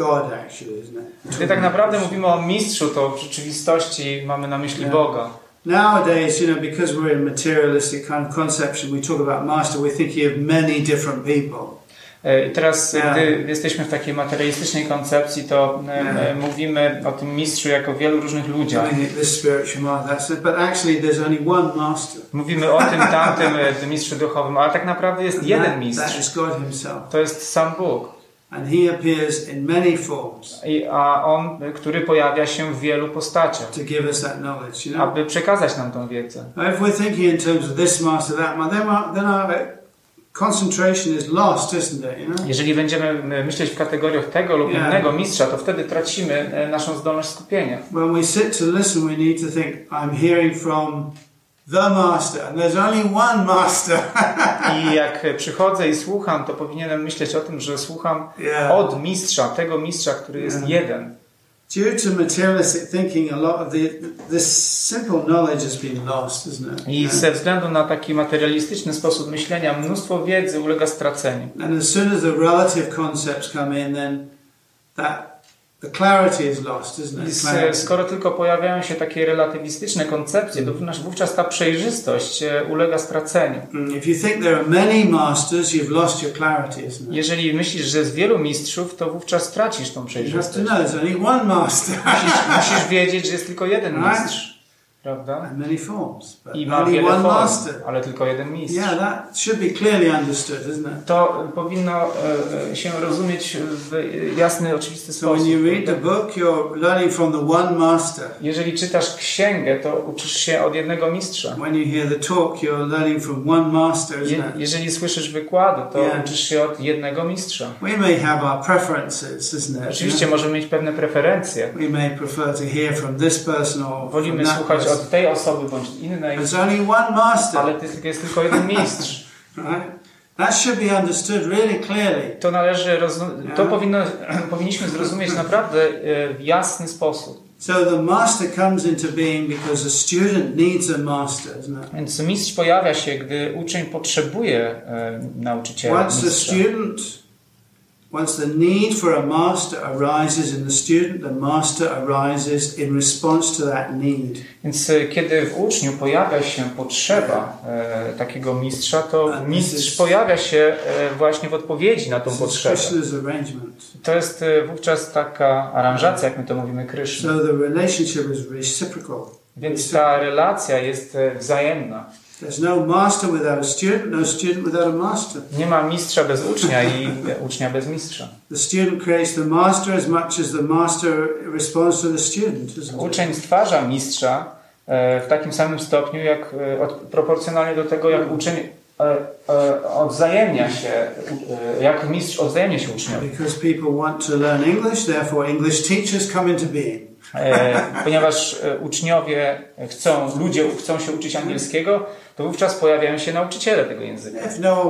God actually, isn't it? Gdy tak naprawdę mówimy o mistrzu, to w rzeczywistości mamy na myśli Yeah. Boga. Nowadays, you know, because we're in materialistic kind of conception, we talk about master, we're thinking of many different people. E, I teraz, Yeah. gdy jesteśmy w takiej materialistycznej koncepcji, to e, Yeah. e, mówimy o tym mistrzu jako wielu różnych ludziach. Mówimy o tym, tamtym mistrzu duchowym, ale tak naprawdę jest jeden mistrz. To jest sam Bóg. And He appears in many forms I, a On, który pojawia się w wielu postaciach, to give us that knowledge, you know. aby przekazać nam tą wiedzę. If we're thinking in terms of this master, that master, then our, then our concentration is lost, isn't it? You know. Jeżeli będziemy myśleć w kategoriach tego lub Yeah. innego mistrza, to wtedy tracimy e, naszą zdolność skupienia. When we sit to listen, we need to think, I'm hearing from the master, and there's only one master. I jak przychodzę i słucham, to powinienem myśleć o tym, że słucham yeah. od mistrza, tego mistrza, który jest Yeah. jeden. Due to materialistic thinking, a lot of the this simple knowledge has been lost, isn't it? I ze względu na taki materialistyczny sposób myślenia, mnóstwo wiedzy ulega straceniu. And as soon as the relative concepts come in, then that lost, Clarity. skoro tylko pojawiają się takie relatywistyczne koncepcje, to wówczas- ta przejrzystość e, ulega straceniu. Mm? Jeżeli myślisz, że jest wielu mistrzów, to wówczas tracisz tą przejrzystość. Musisz, musisz wiedzieć, że jest tylko jeden mistrz. Prawda? forms, but I ma wiele form, master. ale tylko jeden mistrz. Yeah, that should be clearly understood, isn't it? To powinno e, e, się rozumieć w jasny, oczywisty So when you sposób. read the book, you're learning from the one master. Jeżeli czytasz księgę, to uczysz się od jednego mistrza. When you hear the talk, you're learning from one master, Je, isn't it? jeżeli słyszysz wykłady, to Yeah. uczysz się od jednego mistrza. We may have our preferences, isn't it? Oczywiście możemy mieć pewne preferencje. We may prefer to hear from this person or from that słuchać. Od tej osoby bądź innej, There's only one master, ale jest tylko jeden mistrz. right? That should be understood really clearly. To należy, to powinno, powinniśmy zrozumieć naprawdę e, w jasny sposób. So the master comes into being because a student needs a master, isn't it? Więc mistrz pojawia się, gdy uczeń potrzebuje e, nauczyciela. Once the student, once the need for a master arises in the student, the master arises in response to that need. Więc e, kiedy w uczniu pojawia się potrzeba e, takiego mistrza, to mistrz is- pojawia się e, właśnie w odpowiedzi na tą potrzebę. To jest e, wówczas taka aranżacja, jak my to mówimy, Kryszna. So the relationship is reciprocal. Więc ta relacja jest e, wzajemna. Nie ma mistrza bez ucznia i ucznia bez mistrza. The student creates the master as much as the master responds to the student? Uczeń stwarza mistrza e, w takim samym stopniu, jak e, proporcjonalnie do tego, jak uczeń e, odwzajemnia się, jak mistrz odwzajemnia się uczniowi. Because people want to learn English, therefore English teachers come into being. E, ponieważ e, uczniowie chcą, ludzie chcą się uczyć angielskiego, to wówczas pojawiają się nauczyciele tego języka. No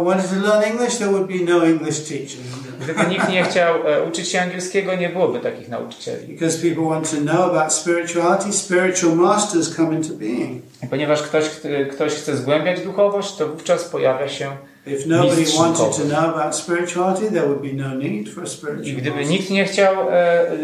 no? Gdyby nikt nie chciał e, uczyć się angielskiego, nie byłoby takich nauczycieli. Because people want to know about spirituality, spiritual masters come into being. Ponieważ ktoś, ktoś chce zgłębiać duchowość, to wówczas pojawia się If nobody Mistrz wanted to duchowy. know about spirituality, there would be no need for a I gdyby nikt nie chciał e, e,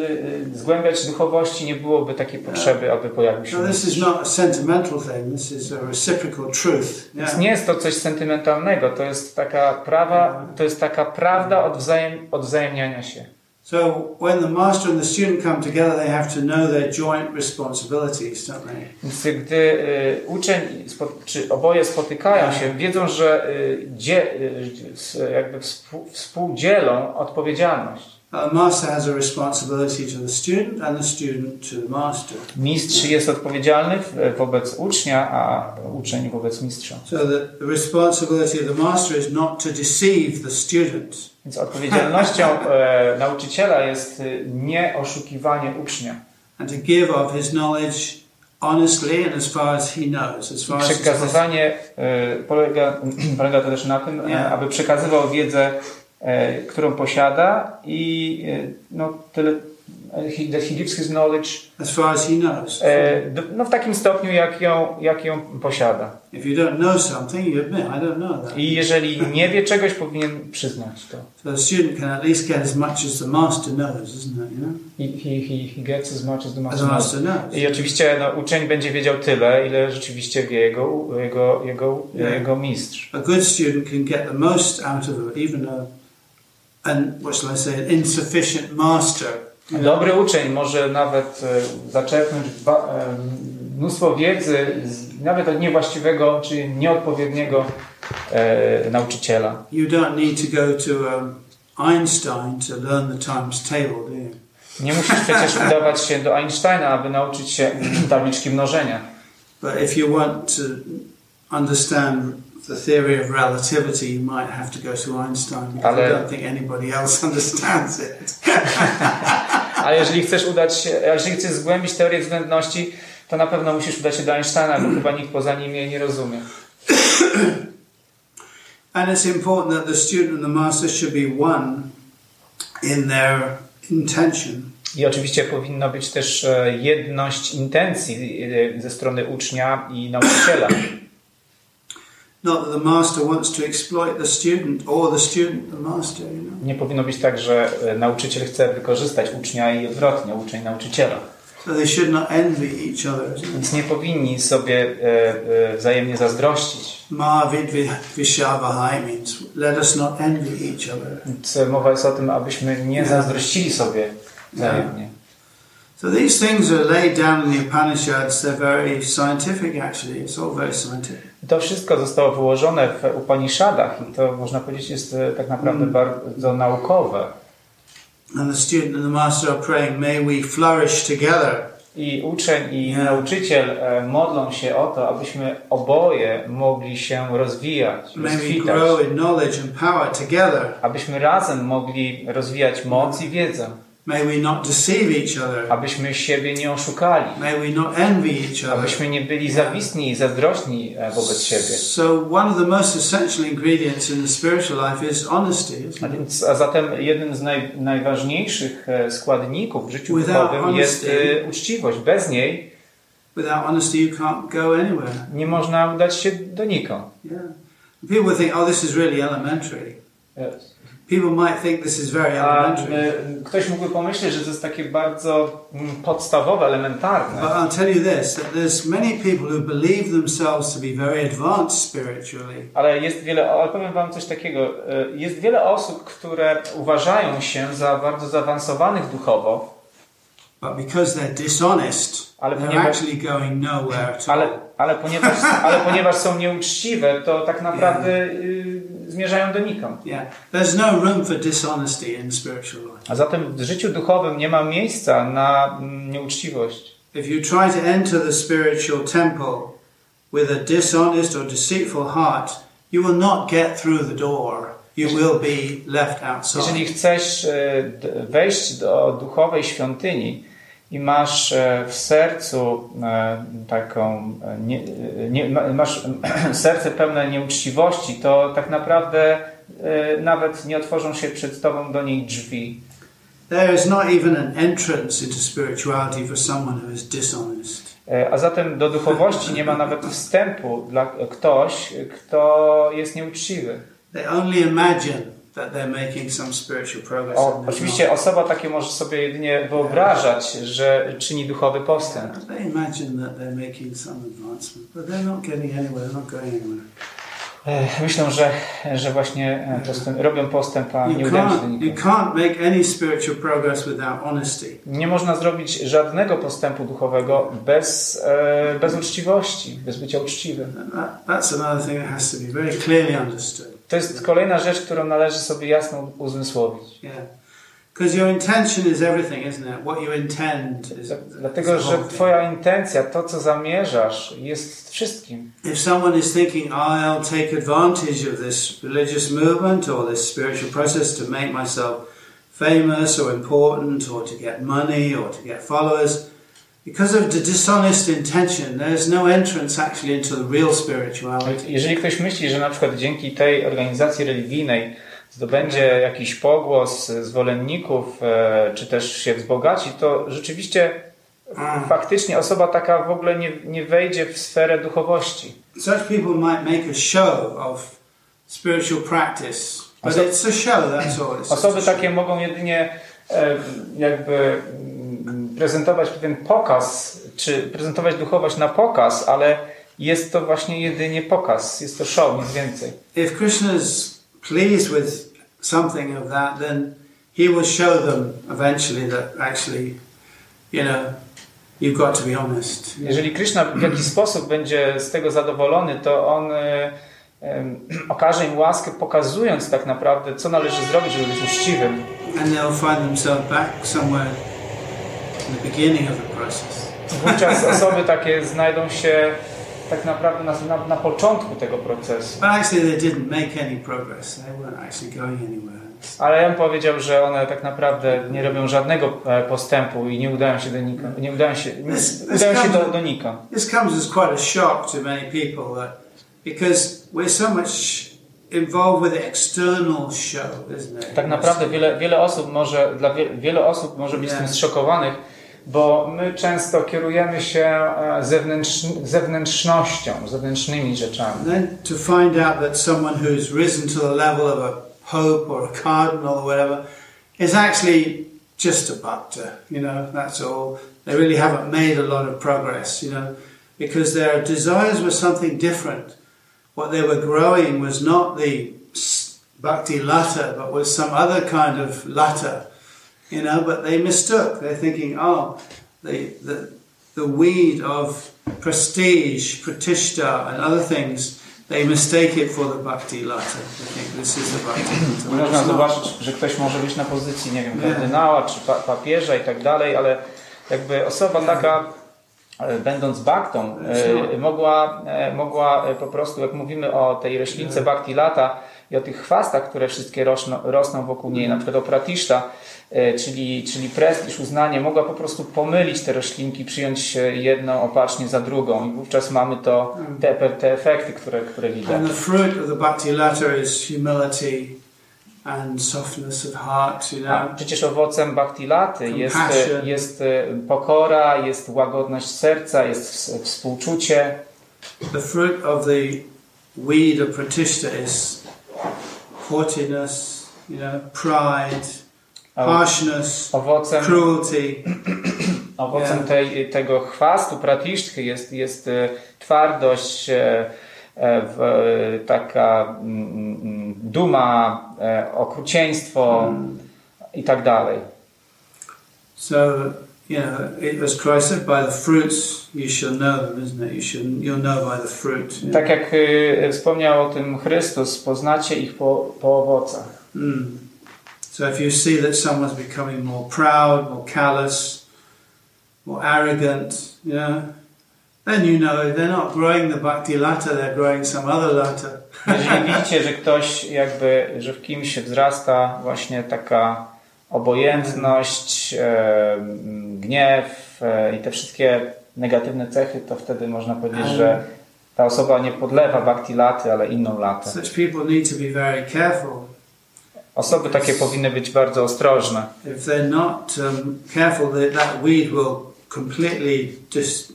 zgłębiać duchowości, nie byłoby takiej potrzeby, aby pojawił się. So this is not a sentimental thing. This is a reciprocal truth. Więc nie jest to coś sentymentalnego, to jest taka prawa, to jest taka prawda odwzajem, odwzajemniania się. So when the master and the student come together, they have to know their joint responsibilities, don't they? Więc gdy y, uczeń czy oboje spotykają się, wiedzą, że y, dzie, y, jakby współ, współdzielą odpowiedzialność. The master has a responsibility to the student, and the student to the master. Mistrz jest odpowiedzialny wobec ucznia, a uczeń wobec mistrza. So the, the responsibility of the master is not to deceive the student. Więc odpowiedzialnością e, nauczyciela jest y, nie oszukiwanie ucznia. and to give of his knowledge honestly and as far as he knows, as far. Przekazywanie e, polega, polega to też na tym, e, Nie. aby przekazywał wiedzę, e, którą posiada i e, no, tyle, e, he, that he gives his knowledge as far as he knows. e, do- no, w takim stopniu, jak ją, jak ją posiada. If you don't know something, you admit, I don't know that. I jeżeli nie wie czegoś, powinien przyznać to. So the student can at least get as much as the master knows, isn't it? You know, He, he, he, he gets as much as the as the master knows. master knows. I oczywiście no, uczeń będzie wiedział tyle, ile rzeczywiście wie jego, jego, jego, Nie. jego mistrz. A good student can get the most out of it, even a, an what shall I say, an insufficient master. Dobry uczeń może nawet e, zaczerpnąć e, mnóstwo wiedzy nawet od niewłaściwego czy nieodpowiedniego e, nauczyciela. You don't need to go to um, Einstein to learn the times table, do you? Nie musisz przecież udawać się do Einsteina, aby nauczyć się tabliczki mnożenia. But if you want to understand the theory of relativity, you might have to go to Einstein because I Ale- don't think anybody else understands it. A jeżeli chcesz udać się, jeżeli chcesz zgłębić teorię względności, to na pewno musisz udać się do Einsteina, bo chyba nikt poza nim jej nie rozumie. And it's important that the student and the master should be one in their intention. I oczywiście powinna być też e, jedność intencji e, ze strony ucznia i nauczyciela. Nie powinno być tak, że e, nauczyciel chce wykorzystać ucznia i odwrotnie, uczeń nauczyciela. So they should not envy each other. Więc nie powinni sobie e, e, wzajemnie zazdrościć. Let us not envy each other. Więc mowa jest o tym, abyśmy nie zazdrościli sobie wzajemnie. So these things are laid down in the Upanishads. They're very scientific, actually. It's all very scientific. To wszystko zostało wyłożone w Upanishadach i to można powiedzieć jest e, tak naprawdę bardzo naukowe. And the student and the master are praying, may we flourish together. I uczeń i Nie. nauczyciel e, modlą się o to, abyśmy oboje mogli się rozwijać, May rozkwitać, grow in knowledge and power together. abyśmy razem mogli rozwijać moc i wiedzę, May we not deceive each other. abyśmy siebie nie oszukali, May we not envy each other. abyśmy nie byli zawistni i zazdrośni e, wobec siebie. So one of the most essential ingredients in the spiritual life is honesty, A, więc, a zatem jednym z naj, najważniejszych e, składników w życiu duchowym jest honesty- e, uczciwość. Bez niej Without honesty, you can't go anywhere. nie można udać się donikąd. Yeah. People think, oh, this is really elementary. People might think this is very elementary. e, ktoś mógłby pomyśleć, że to jest takie bardzo mm, podstawowe, elementarne. But I'll tell you this, that there's many people who believe themselves to be very advanced spiritually. Ale jest wiele, ale powiem Wam coś takiego. e, Jest wiele osób, które uważają się za bardzo zaawansowanych duchowo, But because they're dishonest, Ale they're ponieważ- actually going nowhere at ale, all. ale, ponieważ, ale ponieważ są nieuczciwe, to tak naprawdę y, zmierzają donikąd. Yeah. There's no room for dishonesty in spiritual life. A zatem w życiu duchowym nie ma miejsca na mm, nieuczciwość. If you try to enter the spiritual temple with a dishonest or deceitful heart, you will not get through the door. You will be left outside. Jeżeli chcesz d- wejść do duchowej świątyni i masz e, w sercu e, taką, e, nie, nie, ma- masz serce pełne nieuczciwości, to tak naprawdę nawet nie otworzą się przed tobą do niej drzwi. There is not even an entrance into spirituality for someone who is dishonest. A zatem do duchowości nie ma nawet wstępu dla ktoś, kto jest nieuczciwy. They only imagine that they're making some spiritual progress. O, and they're oczywiście osoba takie może sobie jedynie wyobrażać, że czyni duchowy postęp. not. They imagine that they're making some advancement, but they're not getting anywhere. They're not going anywhere. Myślę, że, że właśnie e, postęp, robią postęp, a nie udają się do. Nie można zrobić żadnego postępu duchowego bez, e, bez uczciwości, bez bycia uczciwym. That's another thing that has to be very clearly understood. To jest kolejna rzecz, którą należy sobie jasno uzmysłowić. Yeah. Because your intention is everything, isn't it? What you intend is. Dlatego, że. Twoja intencja, to co zamierzasz, jest wszystkim. If someone is thinking, I'll take advantage of this religious movement or this spiritual process to make myself famous or important or to get money or to get followers, Jeżeli ktoś myśli, że na przykład dzięki tej organizacji religijnej zdobędzie jakiś pogłos zwolenników, e, czy też się wzbogaci, to rzeczywiście faktycznie osoba taka w ogóle nie, nie wejdzie w sferę duchowości. Such people might make a show of spiritual practice, but it's a show, that's all. Osoby takie mogą jedynie e, jakby mm, prezentować pewien pokaz, czy prezentować duchowość na pokaz, ale jest to właśnie jedynie pokaz, jest to show, nic więcej. If Krishna is pleased with something of that, then he will show them eventually that actually, you know, you've got to be honest. Jeżeli Krishna w jakiś sposób będzie z tego zadowolony, to on em, okaże im łaskę, pokazując tak naprawdę, co należy zrobić, żeby być uczciwym. And they'll find themselves back somewhere in the beginning of the process. Wówczas osoby takie znajdą się tak naprawdę na, na, na początku tego procesu. Ale ja bym powiedział, że one tak naprawdę nie robią żadnego e, postępu i nie udają się do nikąd. Nie udają się, nie, udają się do, do nikąd. This comes as quite a shock to many people that because we're so much involved with external show, isn't it? Tak naprawdę wiele, wiele osób może, dla wie, wiele osób może być Nie. tym zszokowanych, bo my często kierujemy się e, zewnętrz, zewnętrznością, zewnętrznymi rzeczami. Then to find out that someone who's risen to the level of a pope or a cardinal or whatever is actually just a bhakta, you know, that's all. They really haven't made a lot of progress, you know, because their desires were something different. What they were growing was not the bhakti lata, but was some other kind of lata, you know, but they mistook. They're thinking, oh, the, the, the weed of prestige, pratishta, and other things, they mistake it for the bhakti lata. They think this is the bhakti lata. Można zobaczyć, że ktoś może być na pozycji, nie wiem, kardynała czy pa papieża i tak dalej, ale jakby osoba taka, e, będąc baktą, e, mogła, e, mogła po prostu, jak mówimy o tej roślince bhakti lata i o tych chwastach, które wszystkie rosną, rosną wokół niej, na przykład o e, czyli, czyli prestiż, uznanie, mogła po prostu pomylić te roślinki, przyjąć e, jedną opacznie za drugą i wówczas mamy to, te, te efekty, które, które widać. And the fruit of the bhakti is humility and softness of heart, you A know. przecież owocem bhakti laty jest, Compassion. jest e, pokora, jest łagodność serca, jest ws- współczucie. The fruit of the weed of pratishta is haughtiness, you know, pride, harshness, Owocem, cruelty. owocem Yeah. tej, tego chwastu pratiszthy jest, jest e, twardość, e, e, w, taka mm, mm, duma, e, okrucieństwo i tak dalej. So, you know, it, as Christ said, by the fruits you shall know them, isn't it? You shall, you'll know by the fruit. you know. Tak jak e, wspomniał o tym Chrystus, poznacie ich po, po owocach. Mm. So if you see that someone's becoming more proud, more callous, more arrogant, you know, then you know they're not growing the bhakti lata, they're growing some other lata. Jeżeli widzicie, że ktoś jakby, że w kimś wzrasta właśnie taka obojętność, e, gniew e, i te wszystkie negatywne cechy, to wtedy można powiedzieć, że ta osoba nie podlewa bhakti laty, ale inną latę. Such people need to be very careful. Osoby takie powinny być bardzo ostrożne. If they're not um, careful, that, that weed will completely just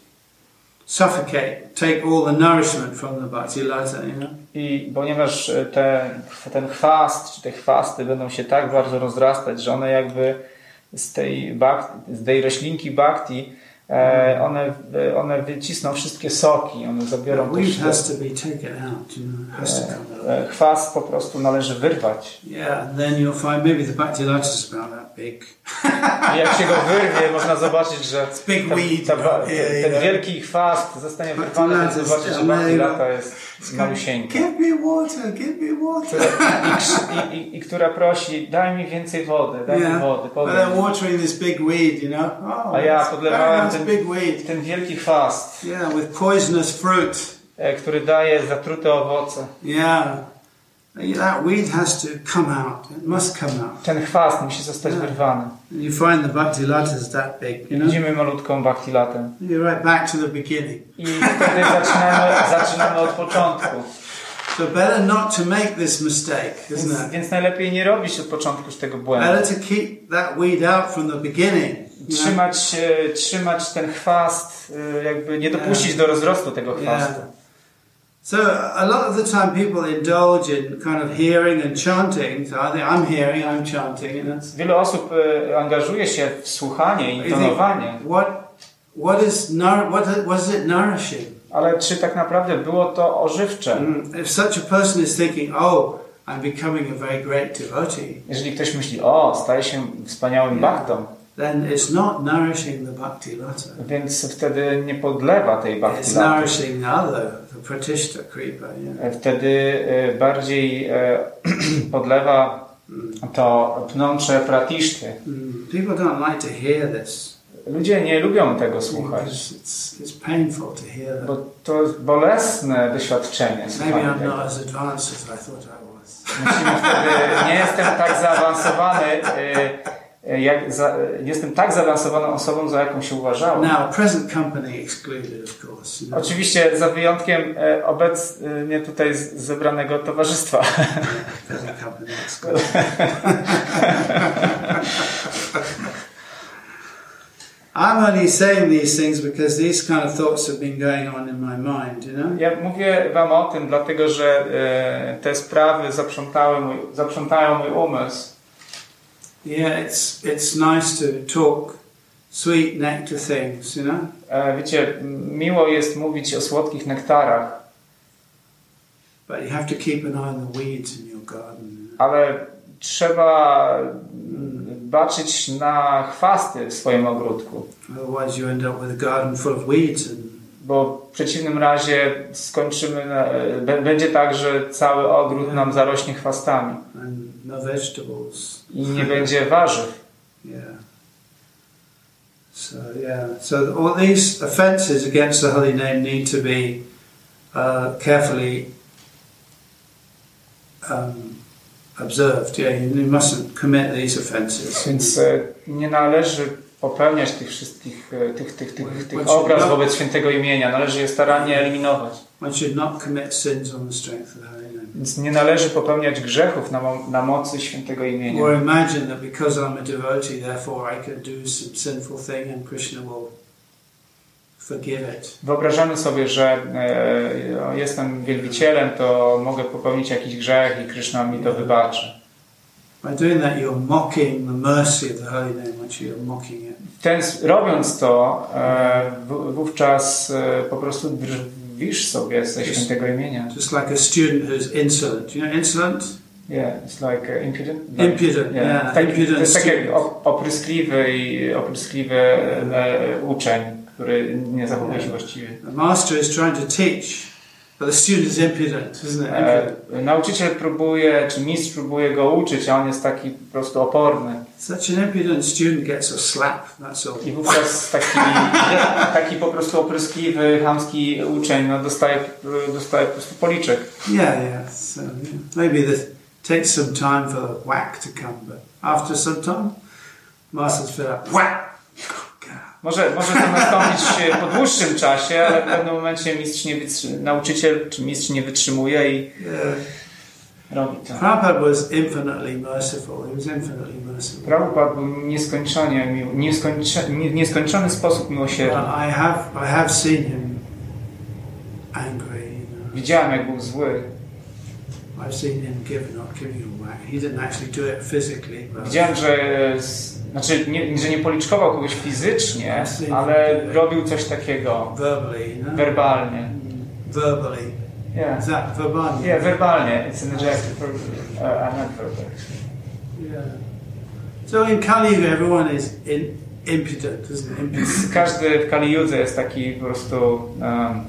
suffocate, take all the nourishment from the bhakti lata, you know. I ponieważ e, te, ten chwast, czy te chwasty będą się tak bardzo rozrastać, że one jakby z tej, bhakti, z tej roślinki bhakti, one, e, one wycisną wszystkie soki, one zabiorą to. E, Chwast po prostu należy wyrwać. Yeah, then you'll find maybe the is about that big. Jak się go wyrwie, można zobaczyć, że ta, ta, ten wielki chwast zostanie wyrwany, to zobaczyć, że lata jest malusieńka. Give me water, give me water. I, i, i, I która prosi, daj mi więcej wody, daj mi Yeah, wody, but podaj they're mi. watering this big weed, you know. Oh, A ja podlewałem ten- big weed. ten wielki chwast, Yeah, with poisonous fruit. e, który daje zatrute owoce. Yeah, that weed has to come out. It must come out. Ten chwast musi zostać wyrwany. And you find the bhakti lata is that big, you know. widzimy malutką bhakti latę. You're right back to the beginning. I wtedy zaczynamy, zaczynamy od początku. So better not to make this mistake, isn't Więc, it? więc najlepiej nie robić od początku już tego błędu. Better to keep that weed out from the beginning. Trzymać, trzymać ten chwast, e, jakby nie dopuścić do rozrostu tego chwastu. Yeah. So a lot of the time people indulge in kind of hearing and chanting. So I think I'm hearing, I'm chanting, and it's Wiele osób e, angażuje się w słuchanie, you think, intonowanie, what what is nour- what was it nourishing? ale czy tak naprawdę było to ożywcze? Mm, If such a person is thinking, oh, I'm becoming a very great devotee, Jeżeli ktoś myśli, o, staje się wspaniałym baktą, then it's not nourishing the bhakti lata. więc wtedy nie podlewa tej bhakti It's nourishing the other, the pratishta creeper. Yeah. E, Wtedy e, bardziej e, podlewa to pnącze pratiszty. Mm, People don't like to hear this Ludzie nie lubią tego słuchać, it's, it's painful to hear that. bo to jest bolesne doświadczenie. Maybe I'm not as advanced as I thought I was. Musimy wtedy, nie jestem tak zaawansowany, e, jak za, e, jestem tak zaawansowaną osobą, za jaką się uważałem. Now, present company excluded, of course. Know. Oczywiście za wyjątkiem e, obecnie tutaj zebranego towarzystwa. present company excluded. I'm only saying these things because these kind of thoughts have been going on in my mind, you know. Ja mówię wam o tym, dlatego że e, te sprawy zaprzątały mój, zaprzątają mój umysł. Yeah, it's it's nice to talk sweet nectar things, you know. Wiecie, miło jest mówić o słodkich nektarach, But you have to keep an eye on the weeds in your garden. ale trzeba baczyć na chwasty w swoim ogródku, Otherwise, you end up with a garden full of weeds and bo w przeciwnym razie skończymy, na, e, będzie tak, że cały ogród nam zarośnie chwastami and no vegetables. I nie będzie warzyw. Yeah. So yeah. So all these offences against the holy name need to be uh, carefully um, observed. Yeah, you, you mustn't commit these offences. Więc e, nie należy popełniać tych wszystkich e, tych, tych, tych, tych obraz wobec świętego imienia. Należy je starannie eliminować. One should not commit sins on the strength of the holy name. Więc nie należy popełniać grzechów na, mo- na mocy świętego imienia. Or imagine that because I'm a devotee, therefore I can do some sinful thing and Krishna will forgive it. Wyobrażamy sobie, że e, jestem wielbicielem, to mogę popełnić jakiś grzech i Krishna mi to wybaczy. Ten, robiąc to, e, w, wówczas e, po prostu drwisz sobie ze świętego imienia. Just like a student who's insolent. You know, insolent? Yeah, it's like uh, impudent. Impudent, yeah. Tak, Impudent to jest taki opryskliwy i opryskliwy uczeń, który nie zachowuje się właściwie. The master is trying to teach, the student is impudent, isn't it? E, nauczyciel próbuje, czy mistrz próbuje go uczyć, a on jest taki po prostu oporny. Such an impudent student gets a slap, that's all. I wówczas taki, taki po prostu opryskliwy, chamski uczeń no, dostaje, dostaje po prostu policzek. Yeah, yeah. So, yeah. Maybe this takes some time for the whack to come, but after some time, master's fed up. Whack! Może, może to nastąpić po dłuższym czasie, ale w pewnym momencie mistrz nie wytrzy- nauczyciel czy mistrz nie wytrzymuje i robi to. Prabhupada was infinitely merciful. He was infinitely merciful. Prabhupada był nieskończenie, nieskończony sposób miłosierny. I have, I have seen him angry. Widziałem, jak był zły. I've seen him give not giving a whack. He didn't actually do it physically, but Widziałem, że, znaczy, nie, że nie policzkował kogoś fizycznie, ale robił coś takiego know. werbalnie. verbally. Yeah. That verbally? Yeah, werbalnie. It's an adjective, for, uh, an adverb. Yeah. So in Kali everyone is in, impudent, isn't it? Każdy w Kali jest taki po prostu um,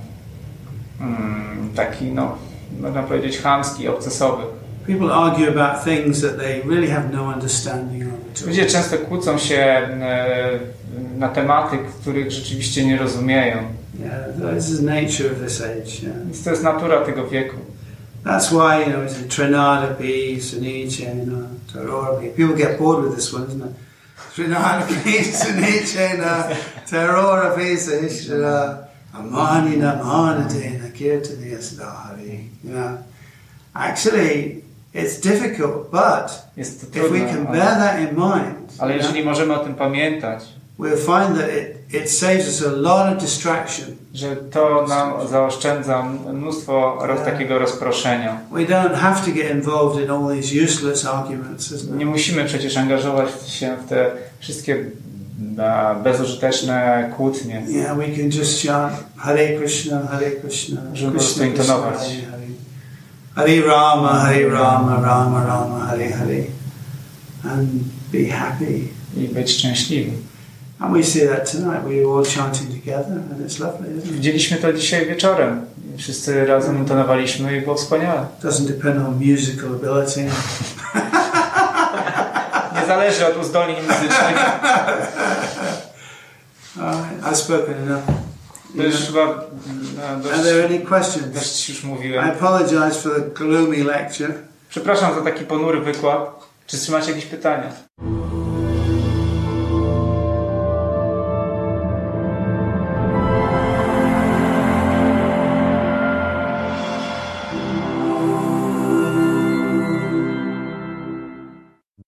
mm, taki, no, można powiedzieć, chamski, obcesowy. People argue about things that they really have no understanding of. Ludzie często kłócą się na tematy, których rzeczywiście nie rozumieją. Yeah, this is the nature of this age. Yeah. Więc to jest natura tego wieku. That's why, you know, it's in Trinada P, Suniche, you know, Tarora P. People get bored with this one, isn't it? Trinada Suniche, na Tarora P, Sishra, Amani Namana Dena, Asdahari. You know, actually, it's difficult, but Jest to if we trudne, can ale, bear that in mind, ale you know, jeżeli możemy o tym pamiętać, we'll find that it, it saves us a lot of distraction. że to nam zaoszczędza mnóstwo roz, takiego rozproszenia. We don't have to get involved in all these useless arguments, Nie musimy przecież angażować się w te wszystkie bezużyteczne kłótnie. Yeah, we can just chant Hare Krishna, Hare Krishna, po prostu Krishna Krishna, intonować. Hare Hare. Hare Rama, Hare Rama, Rama Rama, Hare Hare. And be happy. i być. And we see that tonight. We were all chanting together and it's lovely, isn't it? Widzieliśmy to dzisiaj wieczorem. Wszyscy razem intonowaliśmy i było wspaniale. Doesn't depend on musical ability. Nie zależy od uzdolnień muzycznych. I've spoken enough. To już chyba no, Are dość, there any questions? dość już I mówiłem. apologize for the gloomy lecture. Przepraszam za taki ponury wykład. Czy trzymacie jakieś pytania?